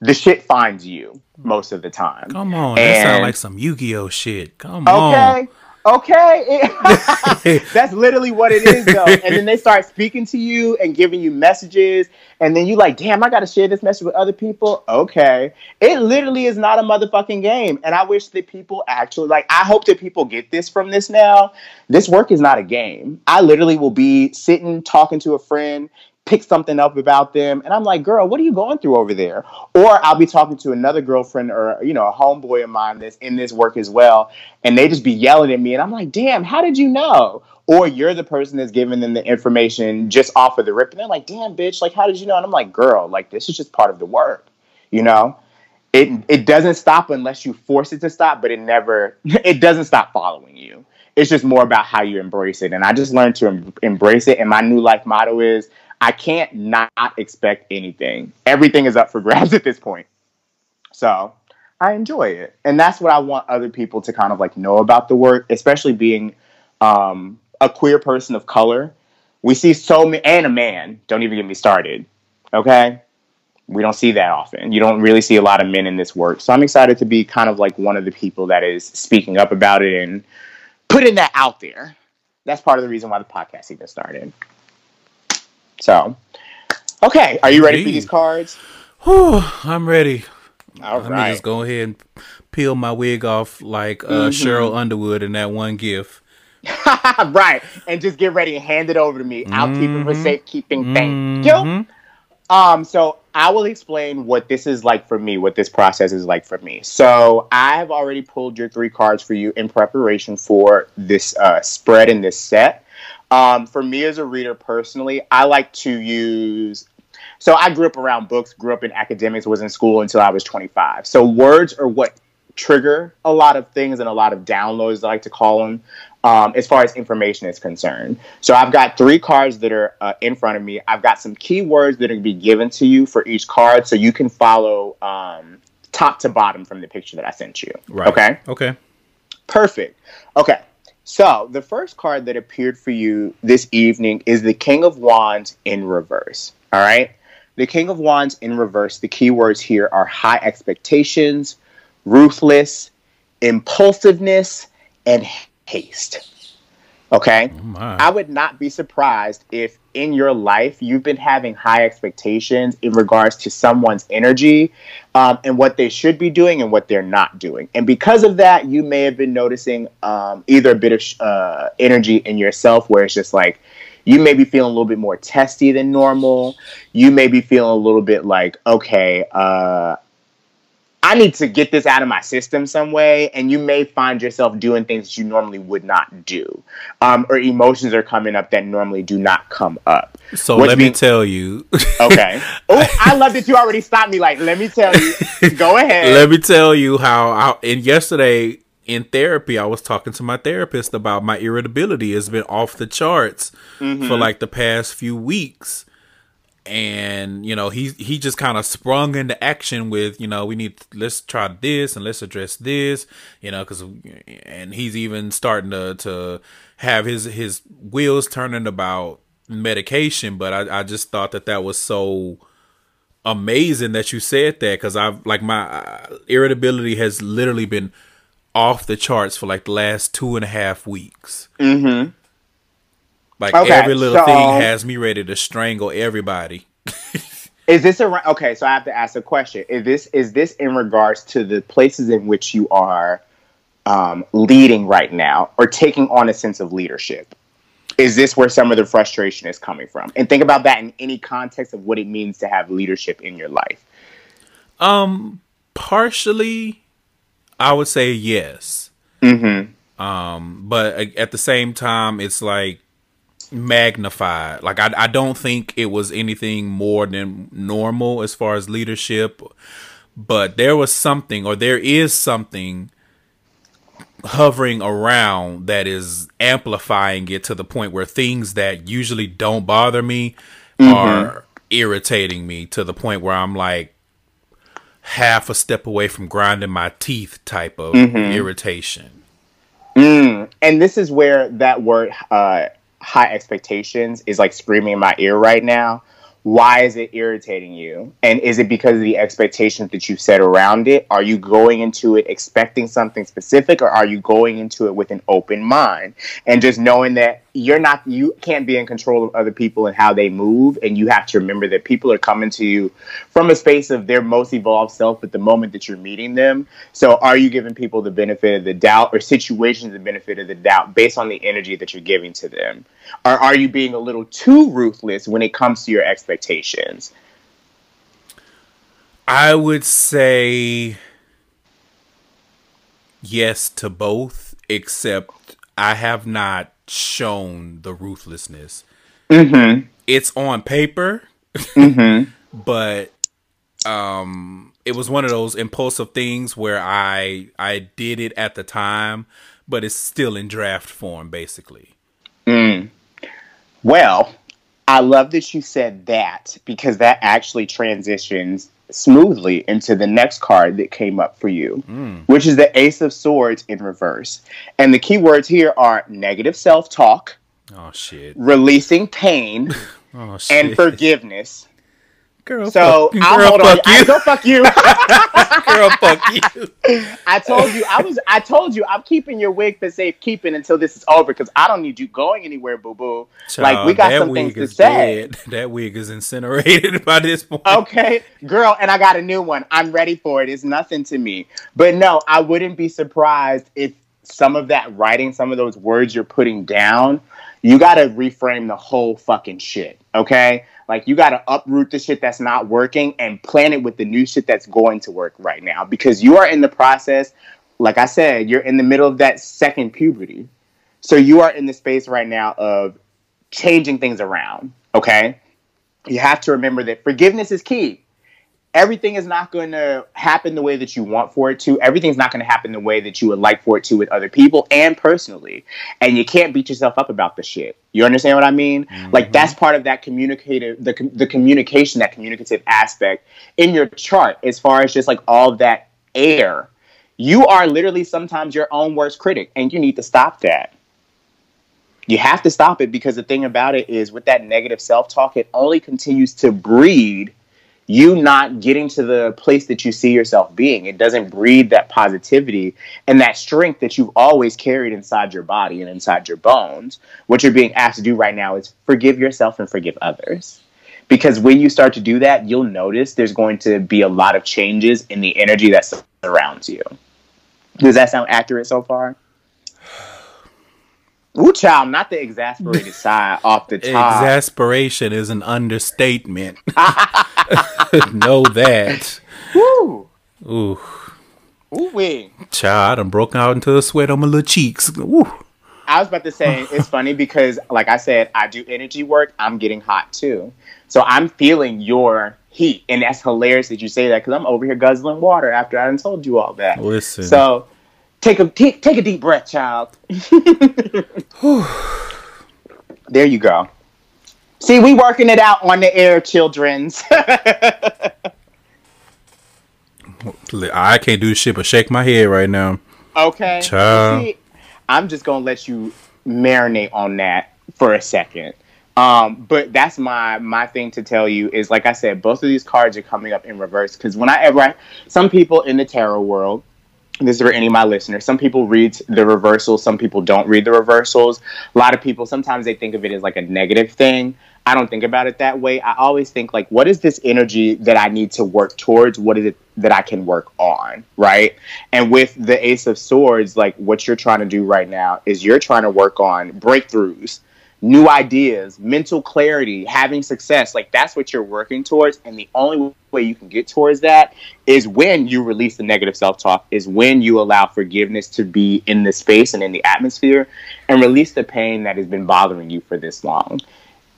the shit finds you most of the time. Come on, and, that sounds like some Yu Gi Oh shit. Come on. Okay. Okay, that's literally what it is, though. and then they start speaking to you and giving you messages, and then you like, damn, I got to share this message with other people. Okay, it literally is not a motherfucking game, and I wish that people actually like. I hope that people get this from this now. This work is not a game. I literally will be sitting talking to a friend, pick something up about them. And i'm like girl what are you going through over there? Or i'll be talking to another girlfriend or you know a homeboy of mine that's in this work as well and they just be yelling at me and i'm like damn how did you know? Or you're the person that's giving them the information just off of the rip and they're like damn bitch like how did you know? And i'm like girl like this is just part of the work you know? It it doesn't stop unless you force it to stop but it never it doesn't stop following you. It's just more about how you embrace it and i just learned to em- embrace it and my new life motto is I can't not expect anything. Everything is up for grabs at this point. So I enjoy it. And that's what I want other people to kind of like know about the work, especially being um, a queer person of color. We see so many, and a man, don't even get me started. Okay? We don't see that often. You don't really see a lot of men in this work. So I'm excited to be kind of like one of the people that is speaking up about it and putting that out there. That's part of the reason why the podcast even started. So, okay, are you ready Indeed. for these cards? Whew, I'm ready. All Let right. me just go ahead and peel my wig off like uh, mm-hmm. Sheryl Underwood in that one gif. right, and just get ready and hand it over to me. I'll keep it for mm-hmm. safekeeping. Thank you. Mm-hmm. Um, so I will explain what this is like for me, what this process is like for me. So I have already pulled your three cards for you in preparation for this uh, spread in this set. Um, for me as a reader personally, I like to use. So I grew up around books, grew up in academics, was in school until I was 25. So words are what trigger a lot of things and a lot of downloads, I like to call them, um, as far as information is concerned. So I've got three cards that are uh, in front of me. I've got some keywords that are going to be given to you for each card, so you can follow um, top to bottom from the picture that I sent you. Right. Okay. Okay. Perfect. Okay. So, the first card that appeared for you this evening is the King of Wands in reverse. All right. The King of Wands in reverse, the keywords here are high expectations, ruthless, impulsiveness, and haste. Okay. Oh I would not be surprised if in your life you've been having high expectations in regards to someone's energy um, and what they should be doing and what they're not doing. And because of that, you may have been noticing um, either a bit of uh, energy in yourself where it's just like, you may be feeling a little bit more testy than normal. You may be feeling a little bit like, okay, uh, I need to get this out of my system some way, and you may find yourself doing things that you normally would not do, um, or emotions are coming up that normally do not come up. So Which let me tell you. okay. Oh, I love that you already stopped me. Like, let me tell you. Go ahead. Let me tell you how. I, and yesterday in therapy, I was talking to my therapist about my irritability. It's been off the charts mm-hmm. for like the past few weeks and you know he he just kind of sprung into action with you know we need let's try this and let's address this you know because and he's even starting to to have his his wheels turning about medication. But i i just thought that that was so amazing that you said that because i've like my uh, irritability has literally been off the charts for like the last two and a half weeks. Mm-hmm like okay, every little so, thing has me ready to strangle everybody. is this a okay? So I have to ask a question. Is this is this in regards to the places in which you are um, leading right now, or taking on a sense of leadership? Is this where some of the frustration is coming from? And think about that in any context of what it means to have leadership in your life. Um, partially, I would say yes. Mm-hmm. Um, but at the same time, it's like magnified. Like I, I don't think it was anything more than normal as far as leadership, but there was something, or there is something hovering around that is amplifying it to the point where things that usually don't bother me mm-hmm. are irritating me to the point where I'm like half a step away from grinding my teeth type of mm-hmm. irritation. Mm. And this is where that word uh, high expectations is like screaming in my ear right now why is it irritating you? And is it because of the expectations that you've set around it? Are you going into it expecting something specific or are you going into it with an open mind and just knowing that you're not you can't be in control of other people and how they move. And you have to remember that people are coming to you from a space of their most evolved self at the moment that you're meeting them. So are you giving people the benefit of the doubt or situations the benefit of the doubt based on the energy that you're giving to them? Or are you being a little too ruthless when it comes to your expectations? I would say yes to both except i have not shown the ruthlessness. Mm-hmm. It's on paper, mm-hmm. but um, it was one of those impulsive things where I I did it at the time, but it's still in draft form, basically. Mm. Well, I love that you said that because that actually transitions smoothly into the next card that came up for you, mm. which is the Ace of Swords in reverse. And the key words here are negative self talk. Oh, shit. Releasing pain. oh, shit. and forgiveness. Girl, so fuck, I'll girl, hold fuck on. you. I, don't fuck you. girl, fuck you. I told you I was. I told you I'm keeping your wig for safekeeping until this is over because I don't need you going anywhere, boo boo. Like we got some things to say. Dead. That wig is incinerated by this point. Okay, girl, and I got a new one. I'm ready for it. It's nothing to me. But no, I wouldn't be surprised if some of that writing, some of those words you're putting down, you got to reframe the whole fucking shit. Okay like you got to uproot the shit that's not working and plan it with the new shit that's going to work right now because you are in the process. Like I said, you're in the middle of that second puberty. So you are in the space right now of changing things around. Okay. You have to remember that forgiveness is key everything is not going to happen the way that you want for it to. Everything's not going to happen the way that you would like for it to with other people and personally. And you can't beat yourself up about the shit. You understand what I mean? Mm-hmm. Like that's part of that communicative, the the communication, that communicative aspect in your chart, as far as just like all that air. You are literally sometimes your own worst critic, and you need to stop that. You have to stop it because the thing about it is, with that negative self talk, it only continues to breed you not getting to the place that you see yourself being. It doesn't breed that positivity and that strength that you've always carried inside your body and inside your bones. What you're being asked to do right now is forgive yourself and forgive others. Because when you start to do that, you'll notice there's going to be a lot of changes in the energy that surrounds you. Does that sound accurate so far? Ooh, child, not the exasperated side off the top. Exasperation is an understatement. know that. Woo. Ooh. Ooh wee. Child, I done broke out into a sweat on my little cheeks. Ooh. I was about to say it's funny because, like I said, I do energy work. I'm getting hot too, so I'm feeling your heat, and that's hilarious that you say that because I'm over here guzzling water after I done told you all that. Listen. So take a take, take a deep breath, child. there you go. See, we working it out on the air, childrens. I can't do shit but shake my head right now. Okay. See, I'm just gonna let you marinate on that for a second. Um, but that's my my thing to tell you is like I said, both of these cards are coming up in reverse because when I, ever some people in the tarot world this is for any of my listeners. Some people read the reversals, some people don't read the reversals. A lot of people sometimes they think of it as like a negative thing. I don't think about it that way. I always think like, what is this energy that I need to work towards? What is it that I can work on? Right. And with the Ace of Swords, like what you're trying to do right now is you're trying to work on breakthroughs new ideas, mental clarity, having success. Like that's what you're working towards. And the only way you can get towards that is when you release the negative self talk, is when you allow forgiveness to be in the space and in the atmosphere and release the pain that has been bothering you for this long.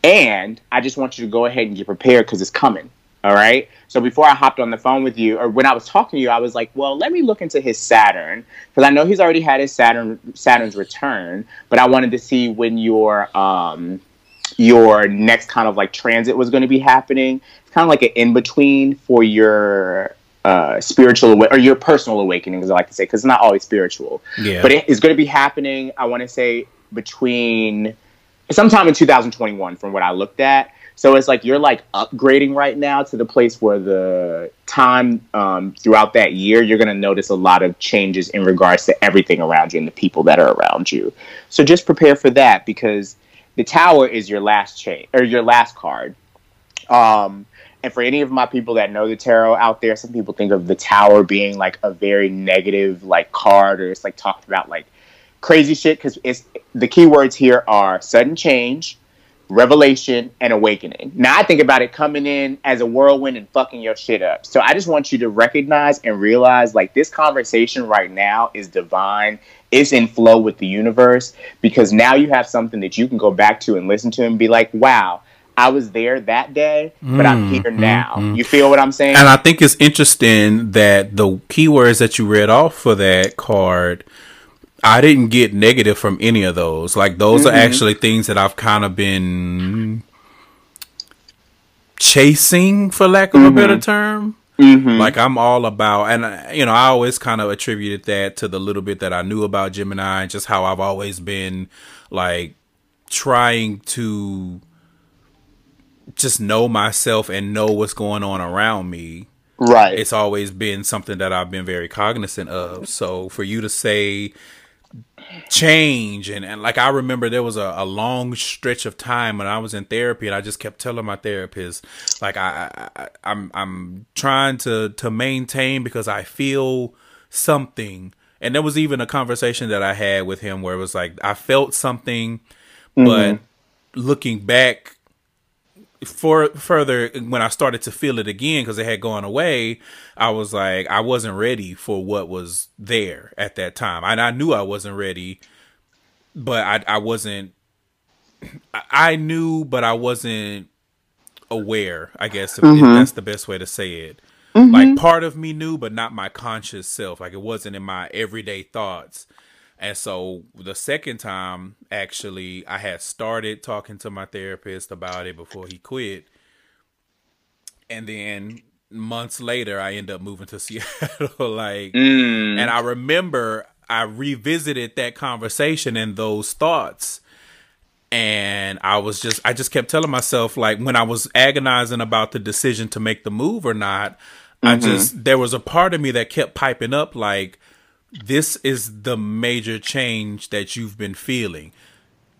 And I just want you to go ahead and get prepared because it's coming. All right. So before I hopped on the phone with you, or when I was talking to you, I was like, well, let me look into his Saturn because I know he's already had his Saturn Saturn's return, but I wanted to see when your um your next kind of like transit was going to be happening. It's kind of like an in between for your uh, spiritual awa- or your personal awakening, as I like to say, because it's not always spiritual. Yeah. But it is going to be happening. I want to say between sometime in 2021, from what I looked at. So it's like you're like upgrading right now to the place where the time um, throughout that year, you're going to notice a lot of changes in regards to everything around you and the people that are around you. So just prepare for that because the tower is your last chain or your last card. Um, and for any of my people that know the tarot out there, some people think of the tower being like a very negative like card or it's like talked about like crazy shit because it's the keywords here are sudden change revelation and awakening. Now I think about it coming in as a whirlwind and fucking your shit up. So I just want you to recognize and realize like this conversation right now is divine. It's in flow with the universe because now you have something that you can go back to and listen to and be like, wow, I was there that day, but I'm here mm, mm, now. Mm. You feel what I'm saying? And I think it's interesting that the keywords that you read off for that card, I didn't get negative from any of those. Like those are mm-hmm. actually things that I've kind of been chasing, for lack of a mm-hmm. better term. Mm-hmm. Like I'm all about, and you know, I always kind of attributed that to the little bit that I knew about Gemini, and just how I've always been like trying to just know myself and know what's going on around me right. it's always been something that I've been very cognizant of. So for you to say change. And, and like I remember there was a, a long stretch of time when I was in therapy and I just kept telling my therapist like I, I I'm I'm trying to to maintain because I feel something. And there was even a conversation that I had with him where it was like I felt something but mm-hmm. looking back for further when I started to feel it again because it had gone away, I was like I wasn't ready for what was there at that time, and I knew I wasn't ready, but I I wasn't. I- knew, but I wasn't aware. I guess if, if mm-hmm. that's the best way to say it. Mm-hmm. Like part of me knew, but not my conscious self. Like it wasn't in my everyday thoughts. And so the second time, actually, I had started talking to my therapist about it before he quit. And then months later, I end up moving to Seattle. like, Mm. and I remember I revisited that conversation and those thoughts. And I was just, I just kept telling myself, like, when I was agonizing about the decision to make the move or not, I just, there was a part of me that kept piping up, like, this is the major change that you've been feeling.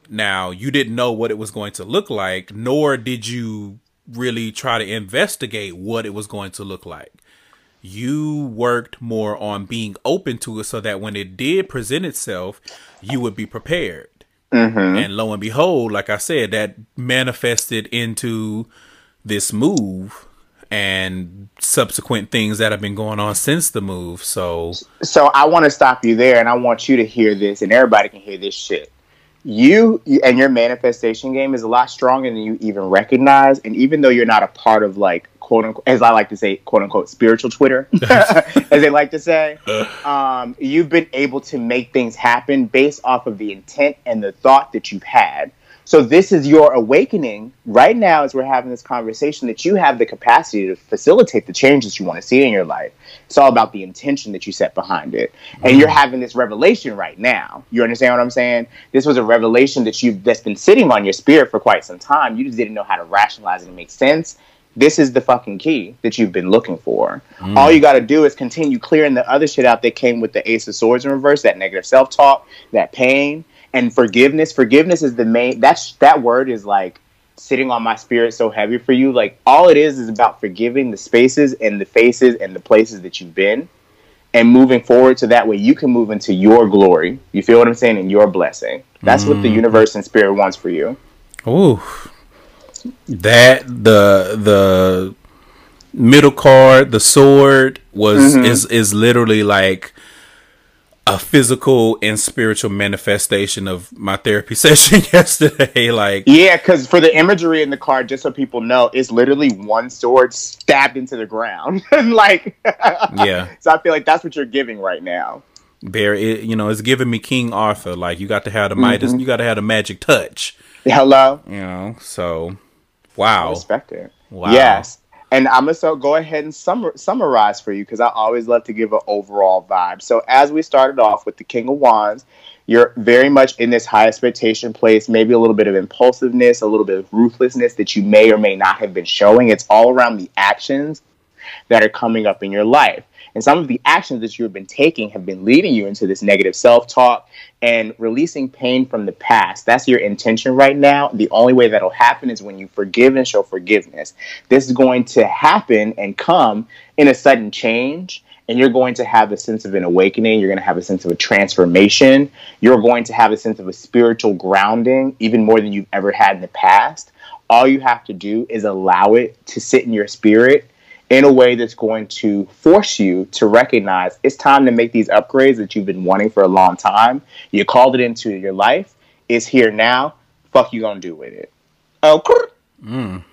Now, you didn't know what it was going to look like, nor did you really try to investigate what it was going to look like. You worked more on being open to it so that when it did present itself, you would be prepared. Mm-hmm. And lo and behold, like I said, that manifested into this move and subsequent things that have been going on since the move. So, So I want to stop you there, and I want you to hear this, and everybody can hear this shit. You and your manifestation game is a lot stronger than you even recognize, and even though you're not a part of like quote unquote, as I like to say, quote unquote, spiritual Twitter, as they like to say, um, you've been able to make things happen based off of the intent and the thought that you've had. So this is your awakening right now as we're having this conversation that you have the capacity to facilitate the changes you want to see in your life. It's all about the intention that you set behind it. And you're mm. having this revelation right now. You understand what I'm saying? This was a revelation that you that's been sitting on your spirit for quite some time. You just didn't know how to rationalize it and make sense. This is the fucking key that you've been looking for. Mm. All you got to do is continue clearing the other shit out that came with the Ace of Swords in reverse, that negative self talk, that pain, and forgiveness. Forgiveness is the main. That's that word is like sitting on my spirit so heavy for you. Like all it is is about forgiving the spaces and the faces and the places that you've been, and moving forward so that way you can move into your glory. You feel what I'm saying? And your blessing. That's what the universe and spirit wants for you. Ooh, that the the middle card, the sword was mm-hmm. is is literally like a physical and spiritual manifestation of my therapy session yesterday. Like, yeah, because for the imagery in the card, just so people know, it's literally one sword stabbed into the ground. like, yeah. So I feel like that's what you're giving right now. There, it, you know, it's giving me King Arthur. Like, you got to have the Midas, mm-hmm. you got to have the magic touch. Hello. You know, so wow. I respect it. Wow. Yes. And I'm gonna so go ahead and sum- summarize for you because I always love to give an overall vibe. So as we started off with the King of Wands, you're very much in this high expectation place, maybe a little bit of impulsiveness, a little bit of ruthlessness that you may or may not have been showing. It's all around the actions that are coming up in your life. And some of the actions that you have been taking have been leading you into this negative self talk and releasing pain from the past. That's your intention right now. The only way that'll happen is when you forgive and show forgiveness. This is going to happen and come in a sudden change. And you're going to have a sense of an awakening. You're going to have a sense of a transformation. You're going to have a sense of a spiritual grounding, even more than you've ever had in the past. All you have to do is allow it to sit in your spirit in a way that's going to force you to recognize it's time to make these upgrades that you've been wanting for a long time. You called it into your life. It's here now. Fuck you gonna do with it? Oh. Mm.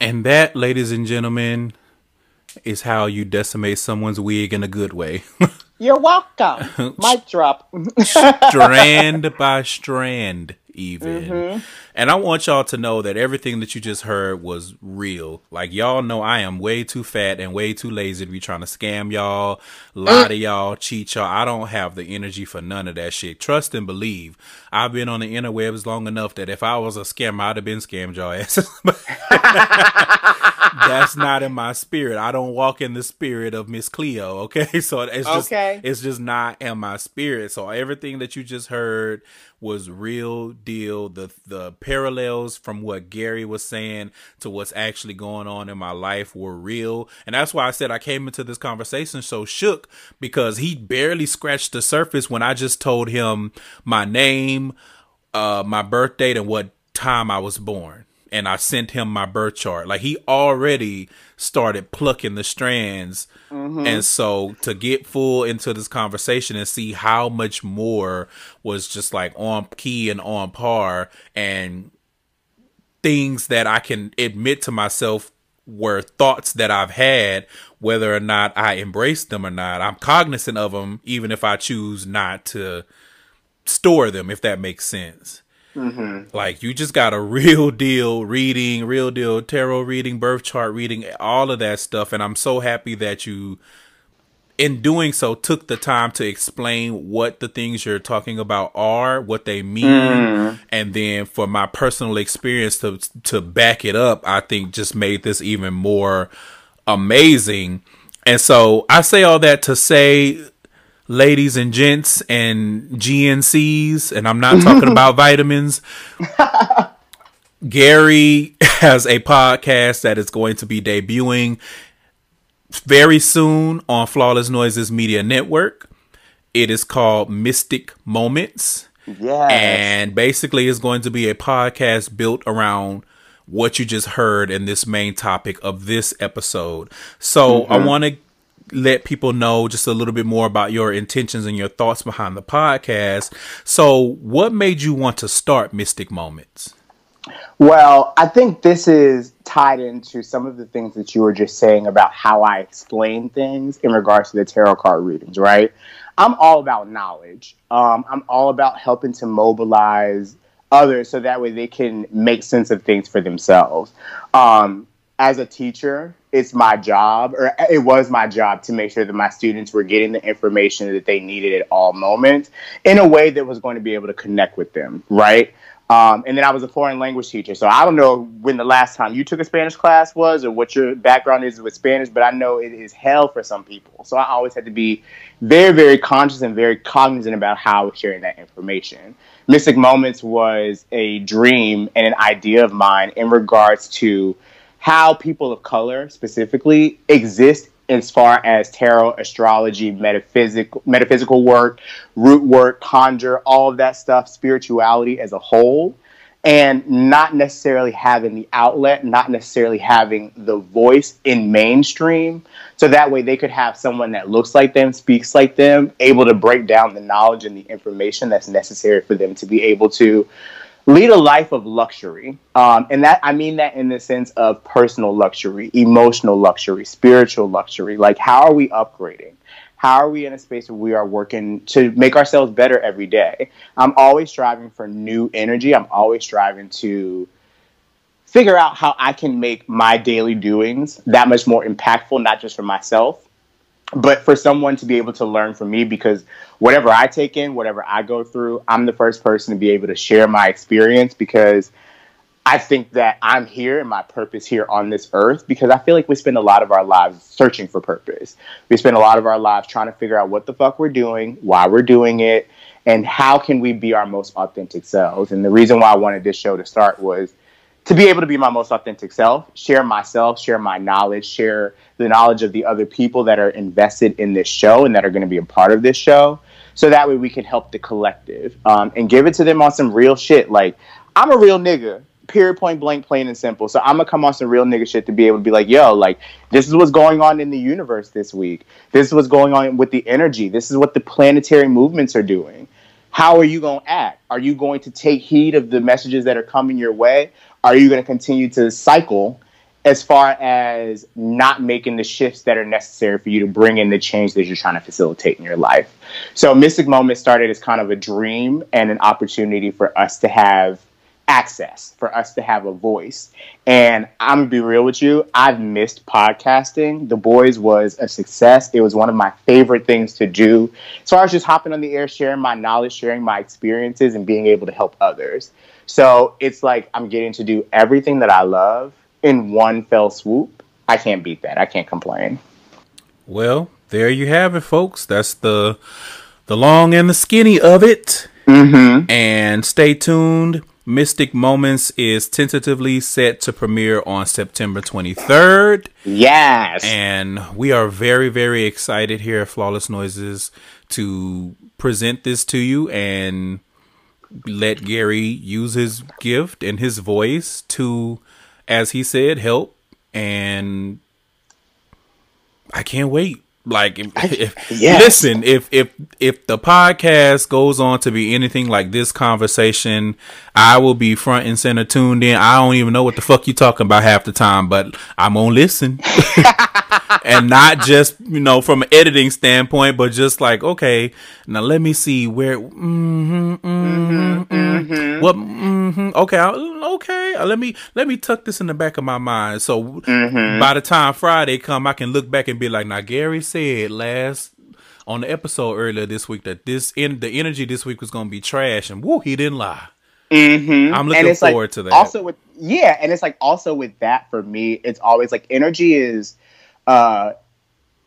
And that, ladies and gentlemen, is how you decimate someone's wig in a good way. You're welcome. Mic drop. strand by strand even. Mm-hmm. And I want y'all to know that everything that you just heard was real. Like y'all know I am way too fat and way too lazy to be trying to scam y'all, lie to y'all, cheat y'all. I don't have the energy for none of that shit. Trust and believe. I've been on the interwebs long enough that if I was a scammer, I'd have been scammed y'all asses. That's not in my spirit. I don't walk in the spirit of Miss Cleo. Okay, so it's just okay. it's just not in my spirit. So everything that you just heard was real deal. The the parallels from what Gary was saying to what's actually going on in my life were real. And that's why I said I came into this conversation so shook because he barely scratched the surface when I just told him my name, uh my birth date and what time I was born and I sent him my birth chart. Like he already started plucking the strands. Mm-hmm. And so to get full into this conversation and see how much more was just like on key and on par and things that I can admit to myself were thoughts that I've had, whether or not I embrace them or not. I'm cognizant of them, even if I choose not to store them, if that makes sense. Mm-hmm. Like you just got a real deal reading, real deal tarot reading, birth chart reading, all of that stuff. And I'm so happy that you, in doing so, took the time to explain what the things you're talking about are, what they mean, mm. and then for my personal experience to to back it up, I think just made this even more amazing. And so I say all that to say ladies and gents and GNCs, and I'm not talking about vitamins. Gary has a podcast that is going to be debuting very soon on Flawless Noises Media Network. It is called Mystic Moments. Yeah. And basically, it's going to be a podcast built around what you just heard in this main topic of this episode. So mm-hmm. I want to let people know just a little bit more about your intentions and your thoughts behind the podcast. So, what made you want to start Mystic Moments? Well, I think this is tied into some of the things that you were just saying about how I explain things in regards to the tarot card readings, right? I'm all about knowledge. Um, I'm all about helping to mobilize others so that way they can make sense of things for themselves. Um, as a teacher, it's my job, or it was my job, to make sure that my students were getting the information that they needed at all moments in a way that was going to be able to connect with them, right? Um, and then I was a foreign language teacher, so I don't know when the last time you took a Spanish class was or what your background is with Spanish, but I know it is hell for some people. So I always had to be very, very conscious and very cognizant about how I was sharing that information. Mystic Moments was a dream and an idea of mine in regards to how people of color specifically exist as far as tarot, astrology, metaphysical metaphysical work, root work, conjure, all of that stuff, spirituality as a whole. and not necessarily having the outlet, not necessarily having the voice in mainstream. So that way they could have someone that looks like them, speaks like them, able to break down the knowledge and the information that's necessary for them to be able to lead a life of luxury. Um, and that I mean that in the sense of personal luxury, emotional luxury, spiritual luxury. Like, how are we upgrading? how are we in a space where we are working to make ourselves better every day? I'm always striving for new energy. I'm always striving to figure out how I can make my daily doings that much more impactful, not just for myself, but for someone to be able to learn from me because whatever I take in, whatever I go through, I'm the first person to be able to share my experience because I think that I'm here and my purpose here on this earth because I feel like we spend a lot of our lives searching for purpose. We spend a lot of our lives trying to figure out what the fuck we're doing, why we're doing it, and how can we be our most authentic selves. And the reason why I wanted this show to start was to be able to be my most authentic self, share myself, share my knowledge, share the knowledge of the other people that are invested in this show and that are going to be a part of this show. So that way we can help the collective um, and give it to them on some real shit. Like, I'm a real nigga period point blank plain and simple. So i'm gonna come on some real nigga shit to be able to be like yo like this is what's going on in the universe this week. This is what's going on with the energy. This is what the planetary movements are doing. How are you going to act? Are you going to take heed of the messages that are coming your way are you going to continue to cycle as far as not making the shifts that are necessary for you to bring in the change that you're trying to facilitate in your life so mystic moment started as kind of a dream and an opportunity for us to have access for us to have a voice. And I'm gonna be real with you, I've missed podcasting. The Boys was a success. It was one of my favorite things to do. So, I was just hopping on the air, sharing my knowledge, sharing my experiences, and being able to help others. So it's like I'm getting to do everything that I love in one fell swoop. I can't beat that. I can't complain. Well, there you have it, folks. That's the the long and the skinny of it. Mm-hmm. And stay tuned Mystic Moments is tentatively set to premiere on September 23rd. Yes. And we are very, very excited here at Flawless Noises to present this to you and let Gary use his gift and his voice to, as he said, help. And I can't wait. Like, if, yes. listen, if if if the podcast goes on to be anything like this conversation, I will be front and center tuned in. I don't even know what the fuck you talking about half the time, but I'm gonna listen, and not just you know from an editing standpoint, but just like okay, now let me see where. Mm-hmm, mm-hmm, mm-hmm, mm-hmm. What? Mm-hmm, okay, okay. Uh, let me let me tuck this in the back of my mind. So mm-hmm. by the time Friday come, I can look back and be like, now Gary said last on the episode earlier this week that this in the energy this week was going to be trash, and woo, he didn't lie. Mm-hmm. I'm looking forward like, to that. Also with yeah, and it's like also with that for me, it's always like energy is, uh,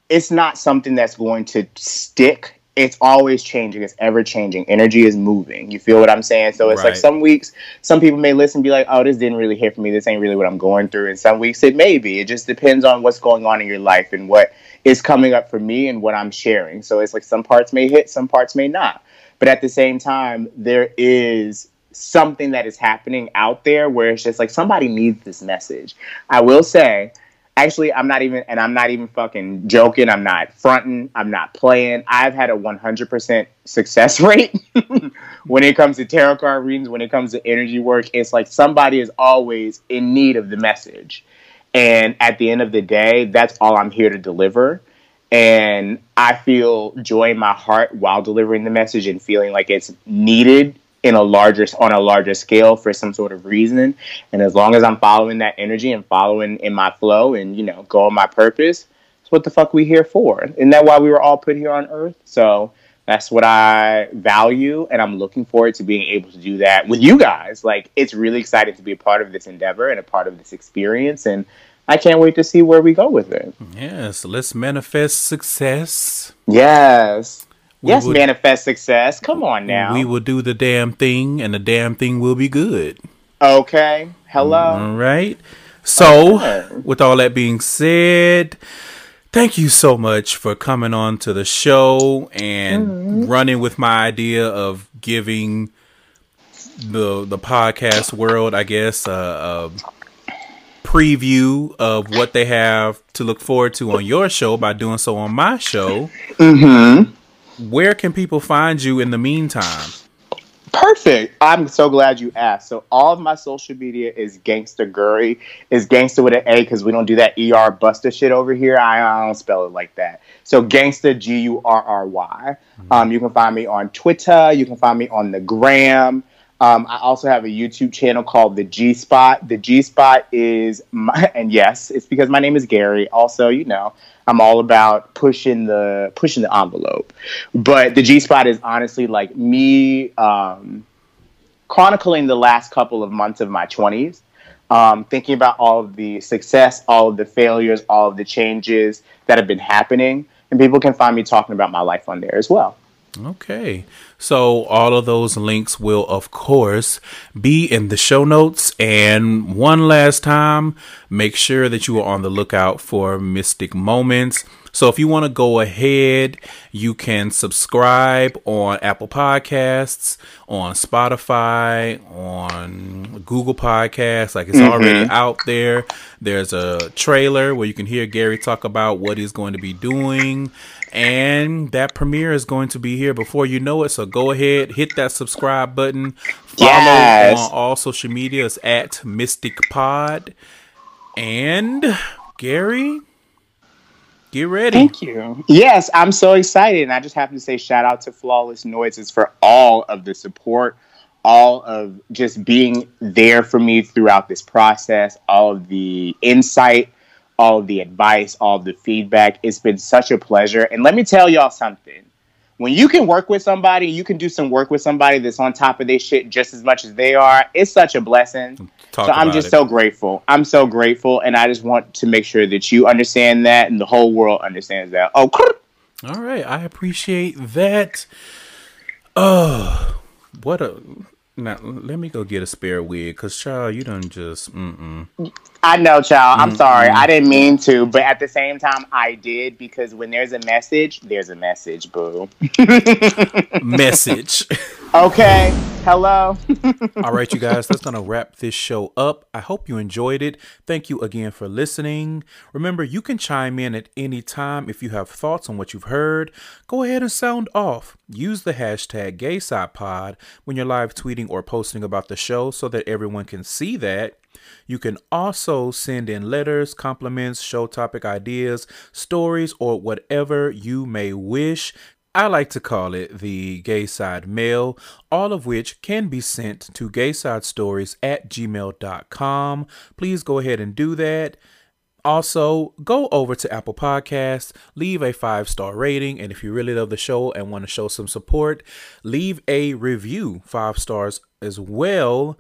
it's not something that's going to stick it's always changing. It's ever changing. Energy is moving. You feel what I'm saying? So it's right. like some weeks, some people may listen and be like, oh, this didn't really hit for me. This ain't really what I'm going through. And some weeks it may be. It just depends on what's going on in your life and what is coming up for me and what I'm sharing. So it's like some parts may hit, some parts may not. But at the same time, there is something that is happening out there where it's just like somebody needs this message. I will say, actually i'm not even and i'm not even fucking joking. I'm not fronting. I'm not playing. I've had a 100% success rate when it comes to tarot card readings when it comes to energy work. It's like somebody is always in need of the message. And at the end of the day that's all i'm here to deliver. And i feel joy in my heart while delivering the message and feeling like it's needed in a larger on a larger scale for some sort of reason. And as long as I'm following that energy and following in my flow and you know going my purpose, it's what the fuck we here for. Isn't that why we were all put here on Earth? So that's what I value, and I'm looking forward to being able to do that with you guys. Like it's really exciting to be a part of this endeavor and a part of this experience, and I can't wait to see where we go with it. Yes, let's manifest success. Yes. Yes, would, manifest success. Come on now. We will do the damn thing, and the damn thing will be good. Okay. Hello. All right. So, okay. with all that being said, thank you so much for coming on to the show and mm-hmm. running with my idea of giving the the podcast world, I guess, uh, a preview of what they have to look forward to on your show by doing so on my show. Mm-hmm. Where can people find you in the meantime? Perfect. I'm so glad you asked. So all of my social media is Gangsta Gurry. Is Gangsta with an A because we don't do that ER Buster shit over here. I, I don't spell it like that. So Gangsta G U R R Y. Um, you can find me on Twitter. You can find me on the Gram. Um, I also have a YouTube channel called the G Spot. The G Spot is my, and yes, it's because my name is Gary. Also, you know, I'm all about pushing the pushing the envelope. But the G Spot is honestly like me um, chronicling the last couple of months of my 20s, um, thinking about all of the success, all of the failures, all of the changes that have been happening, and people can find me talking about my life on there as well. Okay. So all of those links will, of course, be in the show notes. And one last time, make sure that you are on the lookout for Mystic Moments. So if you want to go ahead, you can subscribe on Apple Podcasts, on Spotify, on Google Podcasts. Like it's mm-hmm. already out there. There's a trailer where you can hear Gary talk about what he's going to be doing and that premiere is going to be here before you know it. So go ahead, hit that subscribe button. Follow yes. on all social medias at Mystic Pod. And Gary, get ready. Thank you. Yes, I'm so excited. And I just have to say shout out to Flawless Noises for all of the support, all of just being there for me throughout this process, all of the insight all of the advice, all of the feedback. It's been such a pleasure. And let me tell y'all something. When you can work with somebody, you can do some work with somebody that's on top of their shit just as much as they are. It's such a blessing. Talk so I'm just it. so grateful. I'm so grateful, and I just want to make sure that you understand that, and the whole world understands that. Oh, all right. I appreciate that. Oh, what a now let me go get a spare wig, cause child, you don't just. Mm-mm. I know, child. I'm mm sorry. I didn't mean to, but at the same time, I did because when there's a message, there's a message, boo. message. Okay. Hello. All right, you guys, that's going to wrap this show up. I hope you enjoyed it. Thank you again for listening. Remember, you can chime in at any time if you have thoughts on what you've heard. Go ahead and sound off. Use the hashtag GaySidePod when you're live tweeting or posting about the show so that everyone can see that. You can also send in letters, compliments, show topic ideas, stories, or whatever you may wish. I like to call it the gay side mail, all of which can be sent to gaysidestories at gmail.com. Please go ahead and do that. Also, go over to Apple Podcasts, leave a five star rating, and if you really love the show and want to show some support, leave a review, five stars as well.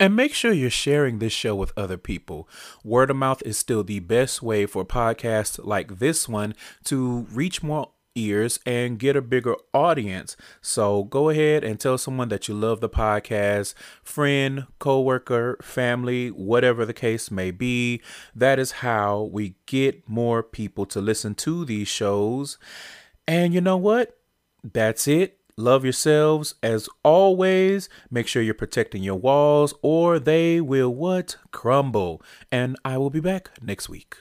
And make sure you're sharing this show with other people. Word of mouth is still the best way for podcasts like this one to reach more ears and get a bigger audience. So go ahead and tell someone that you love the podcast, friend, coworker, family, whatever the case may be. That is how we get more people to listen to these shows. And you know what? That's it. Love yourselves as always. Make sure you're protecting your walls or they will what? Crumble. And I will be back next week.